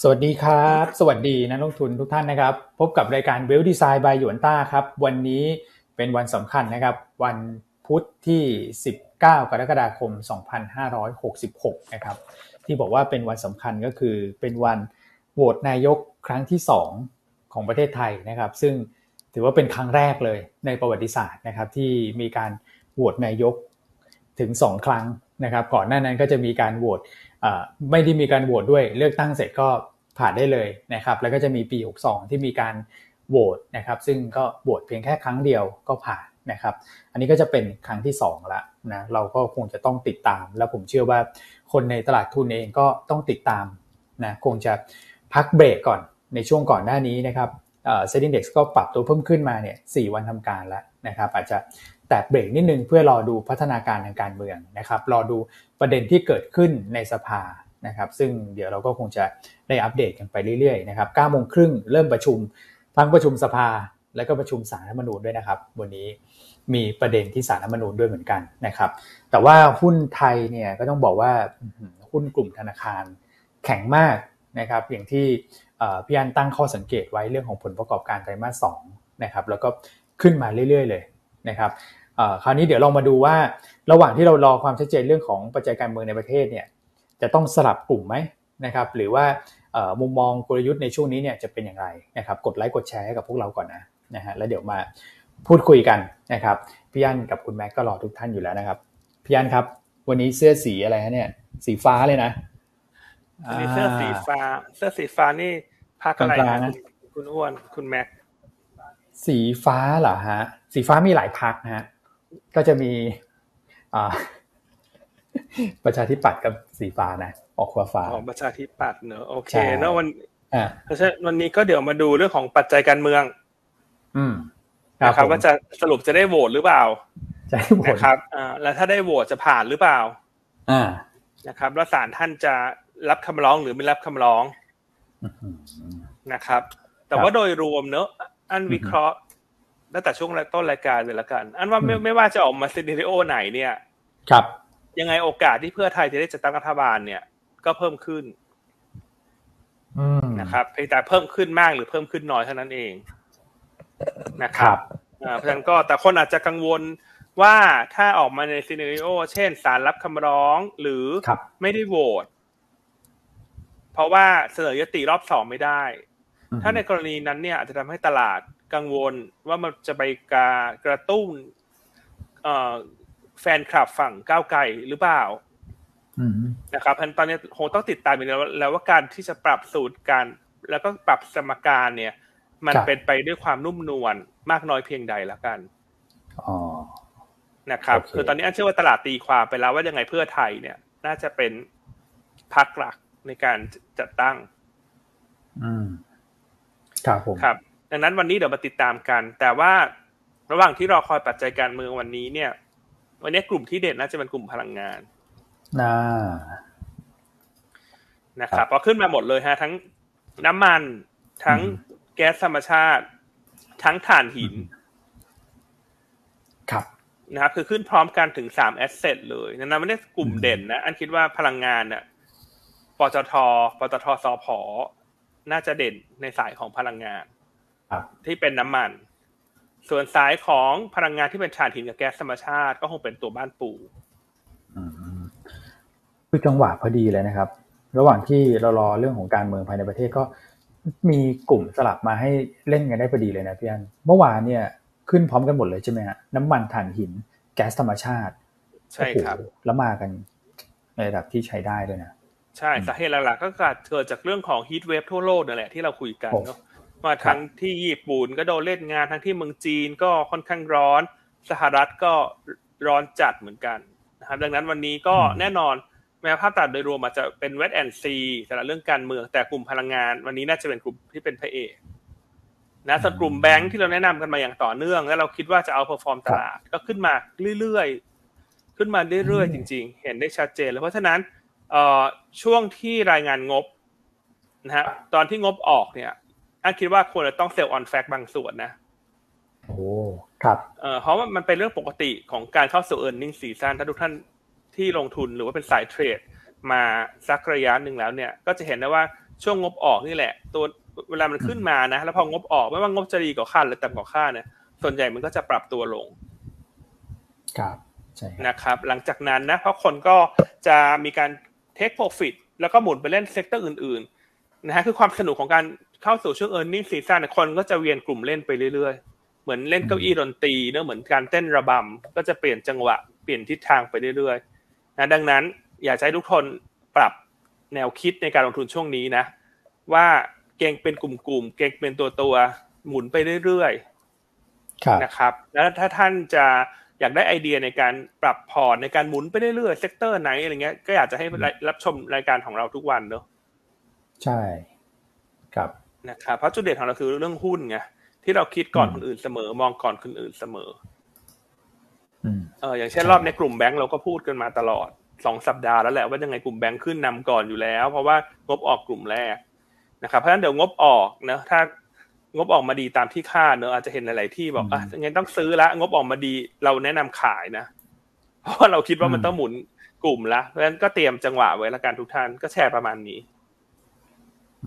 สวัสดีครับ สวัสดีนักลงทุนทุกท่านนะครับ พบกับรายการเวลดีไซน์บายหยวนต้าครับ วันนี้เป็นวันสำคัญนะครับ วันพุธที่ 19 กรกฎาคม 2566 นะครับ ที่บอกว่าเป็นวันสำคัญก็คือเป็นวันโหวตนายกครั้งที่ 2 ของประเทศไทยนะครับ ซึ่งถือว่าเป็นครั้งแรกเลยในประวัติศาสตร์นะครับ ที่มีการโหวตนายกถึง 2 ครั้งนะครับ ก่อนหน้านั้นก็จะมีการโหวต ไม่ได้มีการโหวตด้วยเลือกตั้งเสร็จก็ผ่านได้เลยนะครับ แล้วก็จะมีปี 62 ที่มีการโหวตนะครับ ซึ่งก็โหวตเพียงแค่ครั้งเดียวก็ผ่านนะครับ อันนี้ก็จะเป็นครั้งที่2ละนะเราก็คงจะต้องติดตาม แล้วผมเชื่อว่าคนในตลาดทุนเองก็ต้องติดตามนะคงจะพักเบรกก่อนในช่วงก่อนหน้านี้นะครับเซ็นดิ้งเด็กก็ปรับตัวเพิ่มขึ้นมาเนี่ยสวันทำการแล้วนะครับ อาจจะ แตะเบรกนิดนึงเพื่อรอดูพัฒนาการทางการเมืองนะครับ รอดูประเด็นที่เกิดขึ้นในสภานะครับ ซึ่งเดี๋ยวเราก็คงจะได้อัปเดตกันไปเรื่อยๆนะครับ9โมงครึ่งเริ่มประชุมทั้งประชุมสภา และก็ประชุมสารรัฐมนูญด้วยนะครับ วันนี้มีประเด็นที่สารรัฐมนูญด้วยเหมือนกันนะครับ แต่ว่าหุ้นไทยเนี่ยก็ต้องบอกว่าหุ้นกลุ่มธนาคารแข็งมากนะครับ อย่างที่พี่อันตั้งข้อสังเกตไว้เรื่องของผลประกอบการไตรมาสสนะครับ แล้วก็ขึ้นมาเรื่อย ๆ เลยนะครับ คราวนี้เดี๋ยวลองมาดูว่า ระหว่างที่เรารอความชัดเจนเรื่องของปัจจัยการเมืองในประเทศเนี่ยจะต้องสลับกลุ่มไหมนะครับ หรือว่ามุมมองกลยุทธ์ในช่วงนี้เนี่ยจะเป็นอย่างไรนะครับ กดไลค์กดแชร์ให้กับพวกเราก่อนนะนะฮะแล้วเดี๋ยวมาพูดคุยกันนะครับพี่ยันกับคุณแม็กก็รอทุกท่านอยู่แล้วนะครับพี่ยันครับ วันนี้เสื้อสีอะไรฮะเนี่ย สีฟ้าเลยนะอันนี้เสื้อสีฟ้า เสื้อสีฟ้านี่พักอะไรนะคุณอ้วนคุณแม็กสีฟ้าเหรอฮะ สีฟ้ามีหลายพักนะฮะ ก็จะมีอ่าประชาธิปัตย์กับสีฟ้านะออกฟ้าฟ้าของประชาธิปัตย์เนอะโอเคเนอะวันเพราะฉะนั้นวันนี้ก็เดี๋ยวมาดูเรื่องของปัจจัยการเมือง อืมนะครับว่าจะสรุปจะได้โหวตหรือเปล่าใช่นะครับอ่าแล้วถ้าได้โหวตจะผ่านหรือเปล่า อ่านะครับ แล้วศาลท่านจะรับคำร้องหรือไม่รับคำร้องนะครับ แต่ว่าโดยรวมเนอะอันวิเคราะห์ ตั้งแต่ช่วงต้นรายการเลยละกัน อันว่าไม่ไม่ว่าจะออกมาซีนิโอไหนเนี่ย ครับ ยังไงโอกาสที่เพื่อไทยจะได้จัดตั้งรัฐบาลเนี่ย ก็เพิ่มขึ้นนะครับเพียงแต่เพิ่มขึ้นมากหรือเพิ่มขึ้นน้อยเท่านั้นเองนะครับเพราะฉะนั้นก็แต่คนอาจจะกังวลว่าถ้าออกมาในซีเนริโอเช่นสารรับคำร้องหรือไม่ได้โหวตเพราะว่าเสนอยติรอบสองไม่ได้ ถ้าในกรณีนั้นเนี่ยอาจจะทำให้ตลาด กังวลว่ามันจะไปกระตุ้นแฟนคลับฝั่งก้าวไกลหรือเปล่านะครับตอนนี้คงต้องติดตามอีกแล้วว่าการที่จะปรับสูตรการ แล้วก็ปรับสมการเนี่ย มันเป็นไปด้วยความนุ่มนวลมากน้อยเพียงใดแล้วกันนะครับ คือตอนนี้อันเชื่อว่าตลาดตีความไปแล้วว่ายังไงเพื่อไทยเนี่ย น่าจะเป็นพักหลักในการจัดตั้ง อืมครับผมครับ ดังนั้นวันนี้เดี๋ยวมาติดตามกัน แต่ว่าระหว่างที่รอคอยปัจจัยการเมืองวันนี้เนี่ย วันนี้กลุ่มที่เด่นน่าจะเป็นกลุ่มพลังงานนะนะครับพอขึ้นมาหมดเลยฮะ ทั้งน้ำมัน ทั้งแก๊สธรรมชาติ ทั้งถ่านหิน ครับนะครับ คือขึ้นพร้อมกันถึงสามแอสเซทเลยนั้นไม่ได้กลุ่มเด่นนะ อันคิดว่าพลังงานเนี่ยปตทปตทสพน่าจะเด่นในสายของพลังงาน ที่เป็นน้ำมัน ส่วนสายของพลังงานที่เป็นถ่านหินกับแก๊สธรรมชาติ ก็คงเป็นตัวบ้านปูคือจังหวะพอดีเลยนะครับ ระหว่างที่เรารอเรื่องของการเมืองภายในประเทศก็มีกลุ่มสลับมาให้เล่นกันได้พอดีเลยนะพี่อันเมื่อวานเนี่ยขึ้นพร้อมกันหมดเลยใช่ไหมฮะน้ำมันถ่านหิน แก๊สธรรมชาติ ใช่ครับ แล้วมากันในระดับที่ใช้ได้ด้วยนะ ใช่สาเหตุหลักๆก็เกิดจากเรื่องของฮีทเวฟทั่วโลกนั่นแหละที่เราคุยกันเนาะ ว่าทั้งที่ญี่ปุ่นก็โดนเล่นงานทั้งที่เมืองจีนก็ค่อนข้างร้อน สหรัฐก็ร้อนจัดเหมือนกันนะครับดังนั้นวันนี้ก็แน่นอนแม้ภาพตลาดโดยรวมอาจจะเป็น wait and see สำหรับเรื่องการเมืองแต่กลุ่มพลังงาน วันนี้น่าจะเป็นกลุ่มที่เป็นพระเอกนะส่วนกลุ่มแบงค์ที่เราแนะนำกันมาอย่างต่อเนื่อง แล้วเราคิดว่าจะ outperform ตลาดก็ขึ้นมาเรื่อยๆขึ้นมาเรื่อยๆจริง ๆ เห็นได้ชัดเจนเลยเพราะฉะนั้นช่วงที่รายงานงบนะฮะตอนที่งบออกเนี่ย อันคิดว่าควรจะต้องเซลล์ออนแฟกบางส่วนนะโอ้ครับเอ่อเพราะว่ามันเป็นเรื่องปกติของการเข้าสู่เอ a r n i n g ซีซั่นถ้าทุกท่านที่ลงทุนหรือว่าเป็นสายเทรดมาสักระยะหนึ่งแล้วเนี่ย ก็จะเห็นได้ว่าช่วงงบออกนี่แหละ ตัวเวลามันขึ้นมานะ แล้วพองบออกไม่ว่างบจะดีกว่าคาดหรือต่ำกว่าคาดเนี่ยส่วนใหญ่มันก็จะปรับตัวลง ครับใช่นะครับ หลังจากนั้นนะเพราะคนก็จะมีการ take profit แล้วก็หมุนไปเล่น sector อื่น ๆ นะฮะคือความสนุกของการ เข้าสู่ช่วง e a r n i n g season เนี่ยคนก็จะเวียนกลุ่มเล่นไปเรื่อยๆ เหมือนเล่นเก้าอี้ดนตรีเนอะเหมือนการเต้นระบำก็จะเปลี่ยนจังหวะเปลี่ยนทิศทางไปเรื่อยๆนะดังนั้นอยากให้ทุกคนปรับแนวคิดในการลงทุนช่วงนี้นะ ว่าเก็งเป็นกลุ่มๆเก็งเป็นตัวตัวๆหมุนไปเรื่อยๆนะครับ แล้วถ้าท่านจะอยากได้ไอเดียในการปรับพอร์ตในการหมุนไปเรื่อยๆ sector ไหนอะไรเงี้ยก็อยากจะให้รับชมรายการของเราทุกวันเนอะใช่ ครับ นะครับเพราะจุดเด่นของเราคือเรื่องหุ้นไงที่เราคิดก่อนคนอื่นเสมอ มองก่อนคนอื่นเสมอเอออย่างเช่นรอบในกลุ่มแบงก์เราก็พูดกันมาตลอดสองสัปดาห์แล้วแหละว่ายังไงกลุ่มแบงก์ขึ้นนำก่อนอยู่แล้ว เพราะว่างบออกกลุ่มแรกนะครับเพราะฉะนั้นเดี๋ยวงบออกนะถ้างบออกมาดีตามที่คาดเนอะอาจจะเห็นหลาย ๆ ที่บอกอะงั้นต้องซื้อละงบออกมาดีเราแนะนำขายนะเพราะเราคิดว่ามันต้องหมุนกลุ่มละเพราะฉะนั้นก็เตรียมจังหวะไว้ละกันทุกท่านก็แชร์ประมาณนี้โ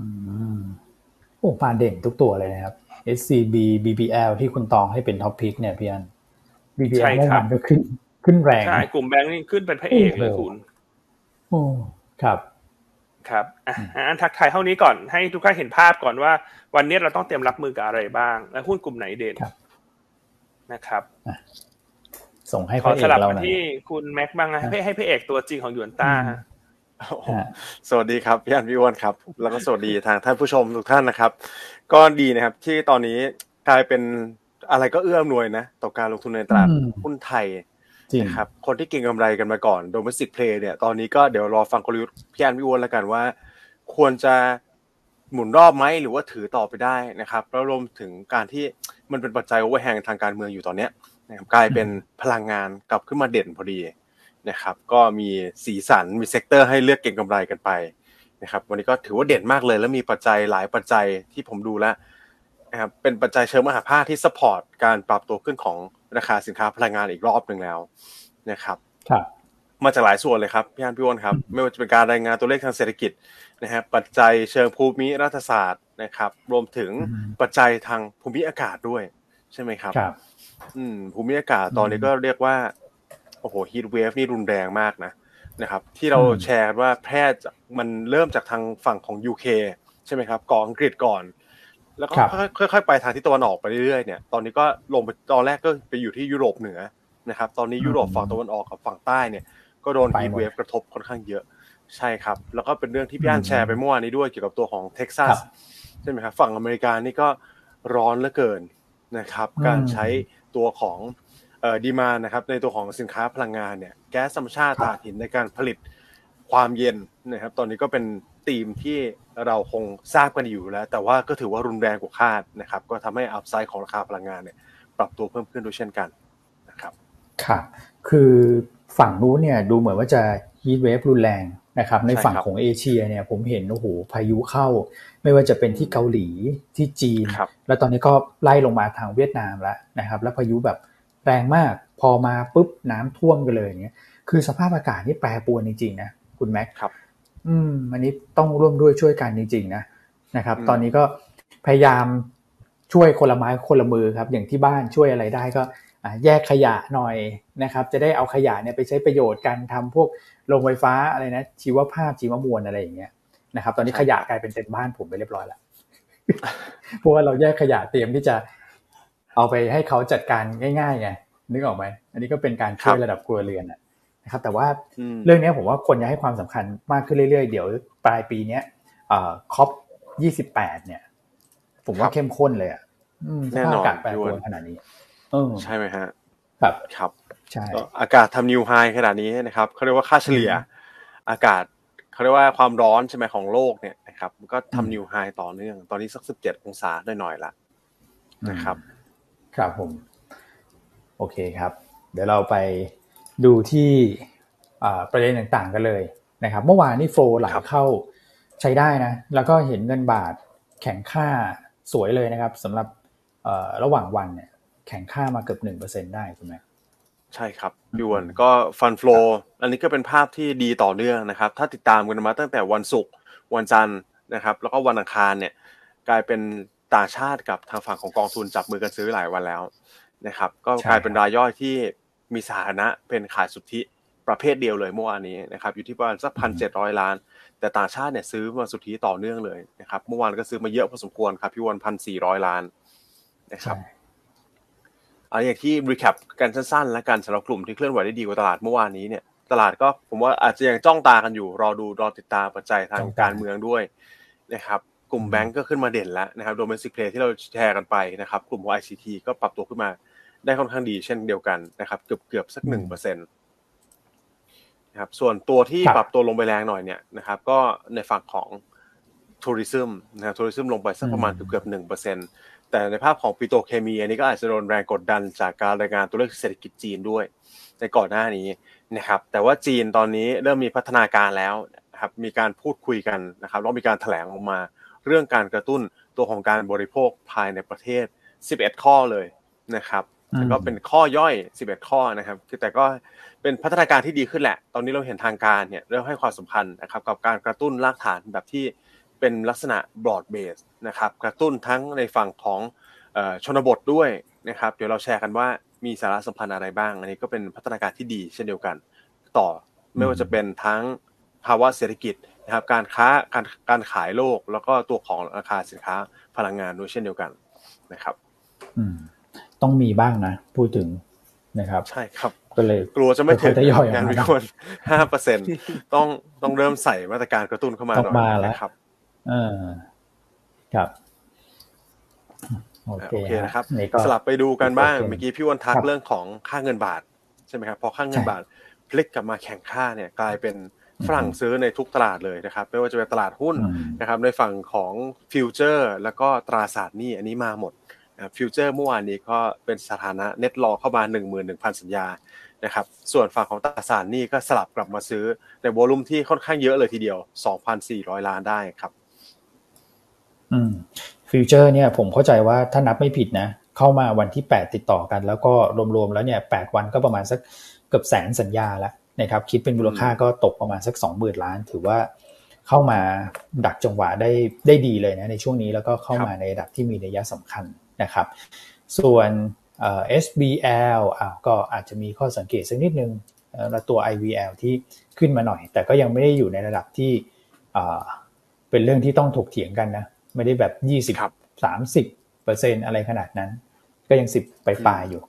อ้มาเด่นทุกตัวเลยนะครับ SCB BBL ที่คุณตองให้เป็น top pick เนี่ยพี่อัน BBL เมื่อวานก็ขึ้นขึ้นแรงใช่กลุ่มแบงก์นี่ขึ้นเป็นพระเอกเลยคุณโอ้ครับครับอะทักทายเท่านี้ก่อนให้ทุกท่านเห็นภาพก่อนว่า วันนี้เราต้องเตรียมรับมือกับอะไรบ้าง และหุ้นกลุ่มไหนเด่นนะครับ ส่งให้พระเอกเราหน่อยที่คุณแม็กบ้างนะให้ให้พระเอกตัวจริงของหยวนต้า สวัสดีครับพี่อันพี่วอนครับ แล้วก็สวัสดีทางท่านผู้ชมทุกท่านนะครับ ก็ดีนะครับที่ตอนนี้กลายเป็นอะไรก็เอื้ออำนวยนะต่อการลงทุนในตลาดหุ้นไทยนะครับคนที่เก็งกำไรกันมาก่อน domestic play เนี่ยตอนนี้ก็เดี๋ยวรอฟังกลยุทธ์พี่อันพี่วอนแล้วกันว่า ควรจะหมุนรอบไหมหรือว่าถือต่อไปได้นะครับแล้วรวมถึงการที่มันเป็นปัจจัย overhang ทางการเมืองอยู่ตอนเนี้ยนะครับกลายเป็นพลังงานกลับขึ้นมาเด่นพอดี นะครับก็มีสีสันมี sector ให้เลือกเก็งกำไรกันไปนะครับวันนี้ก็ถือว่าเด่นมากเลย แล้วมีปัจจัยหลายปัจจัยที่ผมดูแล้วนะครับเป็นปัจจัยเชิงมหภาคที่ support การปรับตัวขึ้นของราคาสินค้าพลังงานอีกรอบหนึ่งแล้วนะครับครับมาจากหลายส่วนเลยครับพี่อันพี่วอนครับไม่ว่าจะเป็นการรายงานตัวเลขทางเศรษฐกิจนะฮะปัจจัยเชิงภูมิรัฐศาสตร์นะครับ รวมถึงปัจจัยทางภูมิอากาศด้วย ใช่ไหมครับครับ อืมภูมิอากาศตอนนี้ก็เรียกว่าโอ้โหฮีทเวฟนี่รุนแรงมากนะนะครับ ที่เราแชร์ว่าแพร่มันเริ่มจากทางฝั่งของ UK ใช่ไหมครับก่อนอังกฤษก่อน แล้วก็ค่อยๆไปทางที่ตะวันออกไปเรื่อยๆเนี่ยตอนนี้ก็ลงไปตอนแรกก็ไปอยู่ที่ยุโรปเหนือนะครับ ตอนนี้ยุโรปฝั่งตะวันออกกับฝั่งใต้เนี่ย ก็โดน heat wave กระทบค่อนข้างเยอะใช่ครับ แล้วก็เป็นเรื่องที่พี่อันแชร์ไปเมื่อวานนี้ด้วยเกี่ยวกับตัวของเท็กซัสใช่ไหมครับฝั่งอเมริกานี่ก็ร้อนเหลือเกินนะครับ การใช้ตัวของ demand นะครับในตัวของสินค้าพลังงานเนี่ยแก๊สธรรมชาติถ่านหินในการผลิตความเย็นนะครับ ตอนนี้ก็เป็นธีมที่เราคงทราบกันอยู่แล้ว แต่ว่าก็ถือว่ารุนแรงกว่าคาดนะครับ ก็ทำให้ upside ของราคาพลังงานเนี่ยปรับตัวเพิ่มขึ้นด้วยเช่นกันนะครับครับคือฝั่งนู้นเนี่ยดูเหมือนว่าจะ heat wave รุนแรงนะครับในฝั่งของเอเชียเนี่ยผมเห็นโอ้โหพายุเข้า ไม่ว่าจะเป็นที่เกาหลีที่จีน แล้วตอนนี้ก็ไล่ลงมาทางเวียดนามแล้วนะครับ แล้วพายุแบบ แรงมากพอมาปุ๊บน้ำท่วมกันเลยเนี้ยคือสภาพอากาศนี่แปรปรวนจริงๆนะคุณแม็กครับ อืมอันนี้ต้องร่วมด้วยช่วยกันจริงๆนะนะครับ ตอนนี้ก็พยายามช่วยคนละไม้คนละมือครับ อย่างที่บ้านช่วยอะไรได้ก็แยกขยะหน่อยนะครับ จะได้เอาขยะเนี่ยไปใช้ประโยชน์กันทำพวกโรงไฟฟ้าอะไรนะชีวภาพชีวมวลอะไรอย่างเงี้ยนะครับ ตอนนี้ขยะกลายเป็นเต็มบ้านผมไปเรียบร้อยแล้วเพราะว่าเราแยกขยะเตรียมที่จะ เอาไปให้เขาจัดการง่ายๆไงนึกออกไหมอันนี้ก็เป็นการช่วยระดับครัวเรือนนะครับ แต่ว่าเรื่องนี้ผมว่าคนจะให้ความสำคัญมากขึ้นเรื่อยๆ เดี๋ยวปลายปีเนี้ยคอปยี่สิบแปดเนี่ย ผมว่าเข้มข้นเลยอะแน่นอนอากาศแปรปรวนขนาดนี้ใช่ไหมฮะครับครับใช่อากาศทำนิวไฮขนาดนี้นะครับเขาเรียกว่าค่าเฉลี่ย อากาศเขาเรียกว่าความร้อนใช่ไหมของโลกเนี่ยนะครับมันก็ทำนิวไฮต่อเนื่อง ตอนนี้สักสิบเจ็ดองศาได้หน่อยละนะครับ ครับผม โอเคครับ เดี๋ยวเราไปดูที่ประเด็นต่างๆกันเลยนะครับ เมื่อวานนี่โฟล์ไหลเข้าใช้ได้นะ แล้วก็เห็นเงินบาทแข็งค่าสวยเลยนะครับสำหรับระหว่างวันเนี่ยแข็งค่ามาเกือบหนึ่งเปอร์เซ็นได้ใช่ไหมใช่ครับยวนก็ฟันฟลออันนี้ก็เป็นภาพที่ดีต่อเนื่องนะครับ ถ้าติดตามกันมาตั้งแต่วันศุกร์วันจันทร์นะครับ แล้วก็วันอังคารเนี่ยกลายเป็น ต่างชาติกับทางฝั่งของกองทุนจับมือกันซื้อหลายวันแล้วนะครับ ก็กลายเป็นรายย่อยที่มีสถานะเป็นขายสุทธิประเภทเดียวเลยเมื่อวานนี้นะครับอยู่ที่ประมาณสักพันเจ็ดร้อยล้าน แต่ต่างชาติเนี่ยซื้อมาสุทธิต่อเนื่องเลยนะครับเมื่อวานก็ซื้อมาเยอะพอสมควรครับพี่วันพันสี่ร้อยล้านนะครับอันอย่างที่รีแคปกันสั้นๆและกันสำหรับกลุ่มที่เคลื่อนไหวได้ดีกว่าตลาดเมื่อวานนี้เนี่ยตลาดก็ผมว่าอาจจะยังจ้องตากันอยู่ รอดูรอติดตามปัจจัยทางการเมืองด้วยนะครับ กลุ่มแบงก์ก็ขึ้นมาเด่นแล้วนะครับ domestic play ที่เราแชร์กันไปนะครับ กลุ่มของ ICT ก็ปรับตัวขึ้นมาได้ค่อนข้างดีเช่นเดียวกันนะครับ เกือบเกือบสักหนึ่งเปอร์เซ็นต์นะครับส่วนตัวที่ปรับตัวลงไปแรงหน่อยเนี่ยนะครับ ก็ในฝั่งของ tourism นะครับ tourism ลงไปสักประมาณเกือบเกือบหนึ่งเปอร์เซ็นต์แต่ในภาพของปิโตรเคมีอันนี้ก็อาจจะโดนแรงกดดันจากการรายงานตัวเลขเศรษฐกิจจีนด้วย ในก่อนหน้านี้นะครับ แต่ว่าจีนตอนนี้เริ่มมีพัฒนาการแล้วนะครับ มีการพูดคุยกันนะครับแล้วมีการแถลงออกมา เรื่องการกระตุ้นตัวของการบริโภคภายในประเทศ 11 ข้อเลยนะครับแล้วก็เป็นข้อย่อย 11 ข้อนะครับคือแต่ก็เป็นพัฒนาการที่ดีขึ้นแหละ ตอนนี้เราเห็นทางการเนี่ยเริ่มให้ความสำคัญนะครับกับการกระตุ้นรากฐานแบบที่เป็นลักษณะ broad base นะครับกระตุ้นทั้งในฝั่งของชนบทด้วยนะครับเดี๋ยวเราแชร์กันว่ามีสาระสำคัญอะไรบ้าง อันนี้ก็เป็นพัฒนาการที่ดีเช่นเดียวกัน ต่อไม่ว่าจะเป็นทั้งภาวะเศรษฐกิจ นะครับการค้าการการขายโลกแล้วก็ตัวของราคาสินค้าพลังงานด้วยเช่นเดียวกันนะครับอืมต้องมีบ้างนะ พูดถึงนะครับ ใช่ครับก็เลยกลัวจะไม่ถึงย่อยๆงานวิกลห้าเปอร์เซ็นต้องต้องเริ่มใส่มาตรการกระตุ้นเข้ามาหน่อยนะครับเออครับโอเคโอเคนะครับนี่ก็สลับไปดูกันบ้างโอเคเมื่อกี้พี่วันทักครับเรื่องของค่าเงินบาทใช่ไหมครับพอค่าเงินใช่บาทพลิกกลับมาแข็งค่าเนี่ยกลายเป็น ฝรั่งซื้อในทุกตลาดเลยนะครับ ไม่ว่าจะเป็นตลาดหุ้นอืมนะครับ ในฝั่งของ future แล้วก็ตราสารหนี้อันนี้มาหมดนะครับ future เมื่อวานนี้ก็เป็นสถานะ net long เข้ามา 11,000 สัญญานะครับส่วนฝั่งของตราสารหนี้ก็สลับกลับมาซื้อในวอลุ่มที่ค่อนข้างเยอะเลยทีเดียว 2,400 ล้านได้ครับอืมฟิวเจอร์เนี่ยผมเข้าใจว่าถ้านับไม่ผิดนะ เข้ามาวันที่ 8 ติดต่อกัน แล้วก็รวมๆแล้วเนี่ย 8 วันก็ประมาณสักเกือบแสนสัญญาแล้ว นะครับคิดเป็นมูลค่าก็ตกประมาณสัก 20,000 ล้าน ถือว่าเข้ามาดักจังหวะได้ได้ดีเลยนะในช่วงนี้แล้วก็เข้ามาในระดับที่มีนัยสำคัญนะครับ ส่วนเอ่อ SBL อ่าก็อาจจะมีข้อสังเกตสักนิดนึงเอ่อแล้วตัว IVL ที่ขึ้นมาหน่อย แต่ก็ยังไม่ได้อยู่ในระดับที่อ่าเป็นเรื่องที่ต้องถกเถียงกันนะไม่ได้แบบยี่สิบครับสามสิบเปอร์เซ็นอะไรขนาดนั้น ก็ยังสิบไปปลายๆอยู่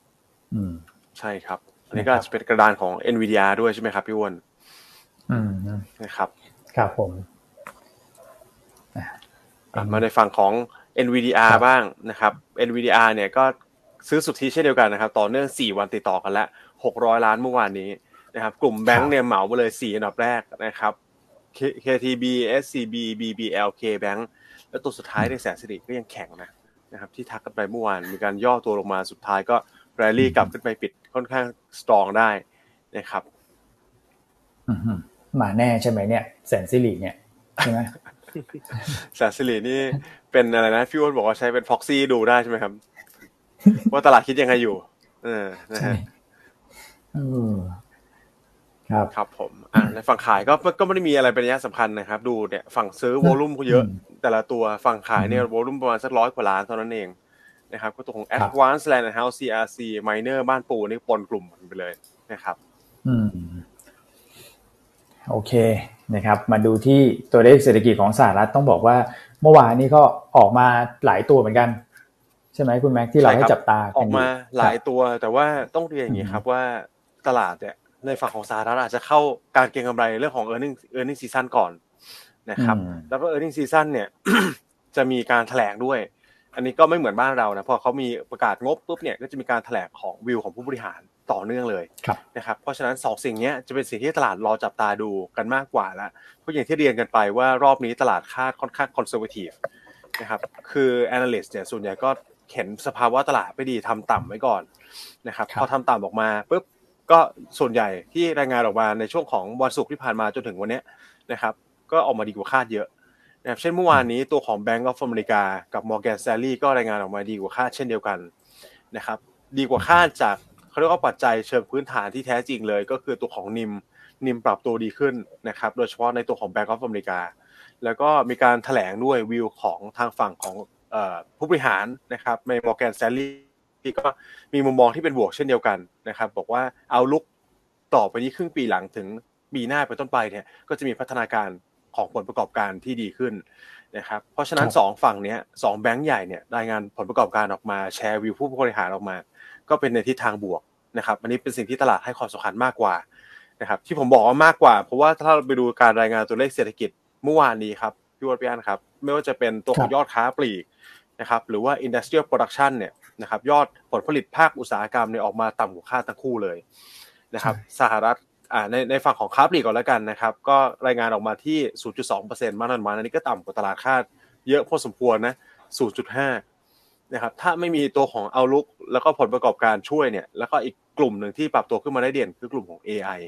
อืม ใช่ครับ อันนี้ก็อาจจะเป็นกระดานของ NVIDIA ด้วยใช่ไหมครับพี่อ้วนอืมนะครับ ครับผมอะมาในฝั่งของ NVDR ครับบ้างนะครับ NVDR เนี่ยก็ซื้อสุทธิเช่นเดียวกันนะครับ ต่อเนื่อง 4 วันติดต่อกันแล้ว600 ล้านเมื่อวานนี้นะครับ กลุ่มแบงก์เนี่ยเหมาไปเลย 4 อันดับแรกนะครับ K- KTB SCB BBL K Bank แล้วตัวสุดท้ายในแสนสิริก็ยังแข็งนะนะครับ ที่ทักกันไปเมื่อวานมีการย่อตัวลงมาสุดท้ายก็ แรลลี่กลับขึ้นไปปิดค่อนข้างสตรองได้นะครับอืมมาแน่ใช่ไหมเนี่ยแสนสิริเนี่ยใช่ไหมแสนสิรินี่เป็นอะไรนะพี่อ้วนบอกว่าใช้เป็น proxy ดูได้ใช่ไหมครับ ว่าตลาดคิดยังไงอยู่ เออนะใช่ฮะเออครับครับผมอ่าในฝั่งขายก็ก็ไม่ได้มีอะไรเป็นนัยสำคัญนะครับ ดูเนี่ยฝั่งซื้อวอลุ่มเยอะอืมแต่ละตัวฝั่งขายเนี่ยวอลุ่มประมาณสักร้อยกว่าล้านเท่านั้นเอง นะครับก็ตัวของ Advanced Land and House CRC Miner บ้านปูนี่ปนกลุ่มกันไปเลยนะครับอืมโอเคนะครับ มาดูที่ตัวเลขเศรษฐกิจของสหรัฐต้องบอกว่า เมื่อวานนี้ก็ออกมาหลายตัวเหมือนกัน ใช่ไหมคุณแม็กที่เราใช่ให้ครับจับตาออกมายู่หลายตัวแต่ว่าต้องเรียนอย่างนี้ครับว่าตลาดเนี่ยในฝั่งของสหรัฐอาจจะเข้าการเก็งกำไรเรื่องของ e a r n i n g earning season ก่อนนะครับอืมแล้วก็ earning season เนี่ยจะมีการแถลงด้วย อันนี้ก็ไม่เหมือนบ้านเรานะพอเขามีประกาศงบปุ๊บเนี่ยก็จะมีการแถลงของวิวของผู้บริหารต่อเนื่องเลยครับนะครับเพราะฉะนั้นสองสิ่งเนี้ยจะเป็นสิ่งที่ตลาดรอจับตาดูกันมากกว่าละเพราะอย่างที่เรียนกันไปว่ารอบนี้ตลาดคาดค่อนข้าง conservative นะครับคือ analyst เนี่ยส่วนใหญ่ก็เห็นสภาวะตลาดไม่ดีทำต่ำไว้ก่อนนะครับครับพอทำต่ำออกมาปุ๊บก็ส่วนใหญ่ที่รายงานออกมาในช่วงของวันศุกร์ที่ผ่านมาจนถึงวันเนี้ยนะครับก็ออกมาดีกว่าคาดเยอะ นะครับเช่นเมื่อวานนี้ตัวของ Bank of America กับ Morgan Stanley ก็รายงานออกมาดีกว่าคาดเช่นเดียวกันนะครับดีกว่าคาดจากเขาเรียกว่าปัจจัยเชิงพื้นฐานที่แท้จริงเลย ก็คือตัวของนิมนิมปรับตัวดีขึ้นนะครับโดยเฉพาะในตัวของ Bank of America แล้วก็มีการแถลงด้วยวิวของทางฝั่งของผู้บริหารนะครับในมอร์แกนแซลลี่ที่ก็มีมุมมองที่เป็นบวกเช่นเดียวกันนะครับบอกว่าเอาลุกต่อไปนี้ครึ่งปีหลังถึงปีหน้าไปต้นไปเนี่ยก็จะมีพัฒนาการ ของผลประกอบการที่ดีขึ้นนะครับ เพราะฉะนั้นสองฝั่งเนี้ยสองแบงก์ใหญ่เนี่ยรายงานผลประกอบการออกมาแชร์วิวผู้บริหารออกมา ก็เป็นในทิศทางบวกนะครับอันนี้เป็นสิ่งที่ตลาดให้ความสำคัญมากกว่านะครับ ที่ผมบอกว่ามากกว่า เพราะว่าถ้าเราไปดูการรายงานตัวเลขเศรษฐกิจเมื่อวานนี้ครับพี่วรพี่อันครับ ไม่ว่าจะเป็นตัวของยอดค้าปลีกนะครับหรือว่า industrial production เนี่ยนะครับยอดผลผลิตภาคอุตสาหกรรมเนี่ยออกมาต่ำกว่าคาดทั้งคู่เลยนะครับสหรัฐอ่า ในในฝั่งของค้าปลีกก่อนแล้วกันนะครับ ก็รายงานออกมาที่ 0.2%มาตรฐานอันนี้ก็ต่ำกว่าตลาดคาดเยอะพอสมควรนะ 0.5 นะครับ ถ้าไม่มีตัวของ outlook แล้วก็ผลประกอบการช่วยเนี่ย แล้วก็อีกกลุ่มหนึ่งที่ปรับตัวขึ้นมาได้เด่นคือกลุ่มของ AI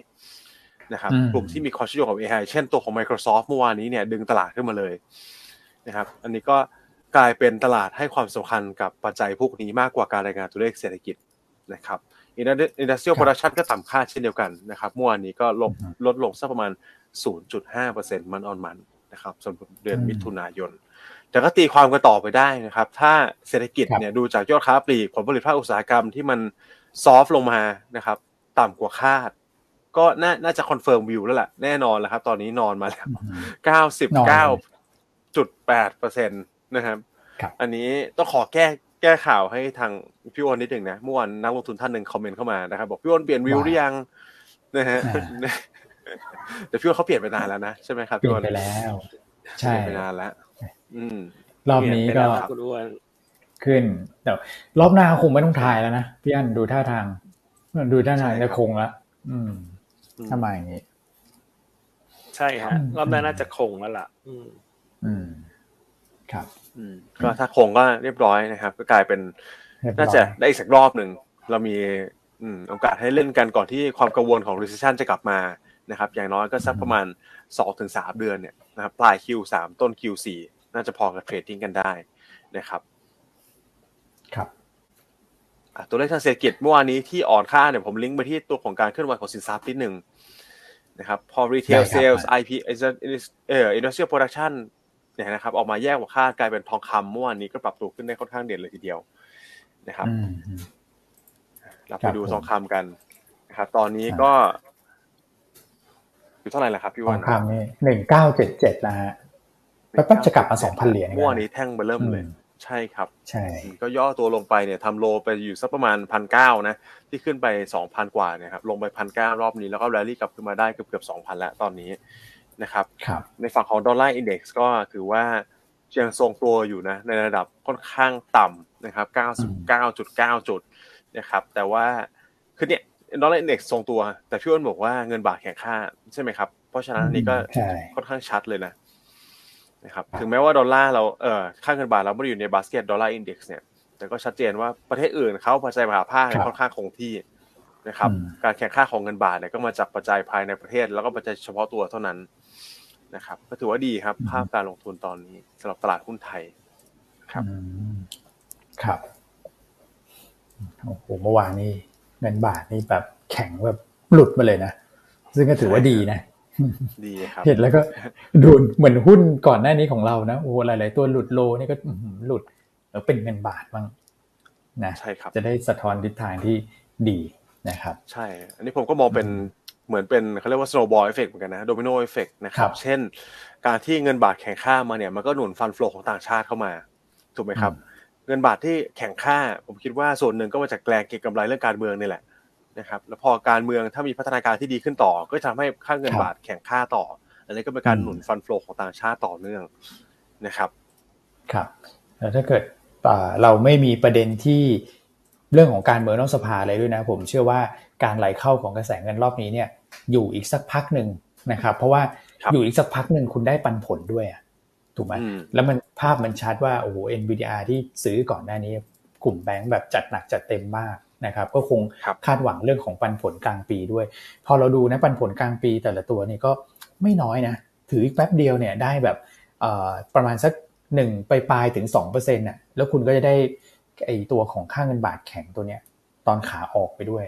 นะครับ กลุ่มที่มีความเชื่อมโยงกับ AI เช่นตัวของ Microsoft เมื่อวานนี้เนี่ยดึงตลาดขึ้นมาเลยนะครับ อันนี้ก็กลายเป็นตลาดให้ความสำคัญกับปัจจัยพวกนี้มากกว่าการรายงานตัวเลขเศรษฐกิจนะครับ industrial production ก็ต่ำคาดเช่นเดียวกันนะครับเมื่อวานนี้ก็ลดลดลงสักประมาณ 0.5% month on monthนะครับสำหรับเดือนมิถุนายน แต่ก็ตีความกันต่อไปได้นะครับ ถ้าเศรษฐกิจเนี่ยดูจากยอดค้าปลีกผลผลิตภาคอุตสาหกรรมที่มัน soft ลงมานะครับ ต่ำกว่าคาด ก็น่าน่าจะ confirm view แล้วแหละแน่นอนแล้วครับ ตอนนี้นอนมาแล้ว99.8เปอร์เซ็นต์นะครับ อันนี้ต้องขอแก้ แก้ข่าวให้ทางพี่อ้นนิดหนึ่งนะเมื่อวานนักลงทุนท่านหนึ่งคอมเมนต์เข้ามานะครับบอกพี่อ้นเปลี่ยนวิวหรือยังนะฮะแต่พี่อ้นเขาเปลี่ยนไปนานแล้วนะใช่ไหมครับพี่อ้นเปลี่ยนไปแล้ว ใช่ไปนานแล้วอืมรอบนี้ก็ขึ้นแต่รอบหน้าคงไม่ต้องถ่ายแล้วนะพี่อันดูท่าทางดูท่าทางจะคงละอืมทำไมอย่างนี้ ใช่ฮะรอบหน้าน่าจะคงแล้วล่ะ อืม อืม ครับก็ถ้าคงก็เรียบร้อยนะครับ ก็กลายเป็นน่าจะได้อีกสักรอบหนึ่งเรามีโอกาสให้เล่นกันก่อนที่ความกังวลของ recession จะกลับมานะครับ อย่างน้อยก็สักประมาณสองถึงสามเดือนเนี่ยนะครับปลาย Q3 ต้น Q4 น่าจะพอกับเทรดดิ้งกันได้นะครับ ครับตัวเลขทางเศรษฐกิจเมื่อวานนี้ที่อ่อนค่าเนี่ยผมลิงก์ไปที่ตัวของการเคลื่อนไหวของสินทรัพย์นิดหนึ่งนะครับพอ retail sales IP เอ่อ industrial production เนี่ยนะครับ ออกมาแยกว่าค่ากลายเป็นทองคำเมื่อวานนี้ก็ปรับตัวขึ้นได้ค่อนข้างเด่นเลยทีเดียวนะครับเราไปดูทองคำกันนะครับตอนนี้ก็อยู่เท่าไหร่ละครับพี่วันทองคำนี่หนึ่งเก้าเจ็ดเจ็ดนะฮะแล้วก็จะกลับมาสองพันเหรียญเมื่อวานนี้แท่งมาเริ่มเลย ใช่ครับ ใช่ ก็ย่อตัวลงไปเนี่ยทำโลไปอยู่สักประมาณพันเก้านะ ที่ขึ้นไปสองพันกว่าเนี่ยครับลงไปพันเก้ารอบนี้แล้วก็แรลลี่กลับขึ้นมาได้เกือบเกือบสองพันแล้วตอนนี้ นะครับในฝั่งของ dollar index ก็ถือว่ายังทรงตัวอยู่นะในระดับค่อนข้างต่ำนะครับ 99.9 จุดนะครับ แต่ว่าคือเนี่ย dollar index ทรงตัว แต่พี่อั๋นบอกว่าเงินบาทแข็งค่าใช่ไหมครับ เพราะฉะนั้นนี่ก็ค่อนข้างชัดเลยนะนะครับ ถึงแม้ว่าดอลลาร์เราเอ่อค่าเงินบาทเราไม่ได้อยู่ใน basket dollar index เนี่ย แต่ก็ชัดเจนว่าประเทศอื่นเขาปัจจัยมหภาคค่อนข้างคงที่นะครับ การแข่งข้าของเงินบาทเนี่ยก็มาจากปัจจัยภายในประเทศ แล้วก็ปัจจัยเฉพาะตัวเท่านั้น นะครับก็ถือว่าดีครับ ภาพการลงทุนตอนนี้สำหรับตลาดหุ้นไทยครับครับโอ้โหเมื่อวานนี้เงินบาทนี่แบบแข็งแบบหลุดมาเลยนะซึ่งก็ถือว่าดีนะดีครับเห็นแล้วก็ดูเหมือนหุ้นก่อนหน้านี้ของเรานะโอ้หลาย ๆ ตัวหลุดโลนี่ก็หลุดแล้วเป็นเงินบาทบ้างนะใช่ครับจะได้สะท้อนทิศทางที่ดีนะครับ ใช่ อันนี้ผมก็มองเป็น เหมือนเป็นเขาเรียกว่า snowball effect เหมือนกันนะ domino effect นะครับ เช่น การที่เงินบาทแข็งค่ามาเนี่ย มันก็หนุนฟันฟลอของต่างชาติเข้ามา ถูกไหมครับ เงินบาทที่แข็งค่า ผมคิดว่าส่วนหนึ่งก็มาจากแกลงเก็งกำไรเรื่องการเมืองนี่แหละนะครับ แล้วพอการเมืองถ้ามีพัฒนาการที่ดีขึ้นต่อ ก็จะทำให้ค่าเงินบาทแข็งค่าต่อ อันนี้ก็เป็นการหนุนฟันฟลอของต่างชาติต่อเนื่องนะครับ ครับ แล้วถ้าเกิดเราไม่มีประเด็นที่เรื่องของการเมืองนอกสภาอะไรด้วยนะ ผมเชื่อว่าการไหลเข้าของกระแสเงินรอบนี้เนี่ย อยู่อีกสักพักหนึ่งนะครับ เพราะว่าอยู่อีกสักพักหนึ่งคุณได้ปันผลด้วยถูกไหมแล้วมันภาพมันชัดว่าโอ้โห NVDR ที่ซื้อก่อนหน้านี้ กลุ่มแบงก์แบบจัดหนักจัดเต็มมากนะครับ ก็คงคาดหวังเรื่องของปันผลกลางปีด้วย พอเราดูนะปันผลกลางปีแต่ละตัวนี่ก็ไม่น้อยนะ ถืออีกแป๊บเดียวเนี่ยได้แบบประมาณสักหนึ่งไปปลายถึงสองเปอร์เซ็นต์น่ะแล้วคุณก็จะได้ไอตัวของค่าเงินบาทแข็งตัวเนี้ย ตอนขาออกไปด้วย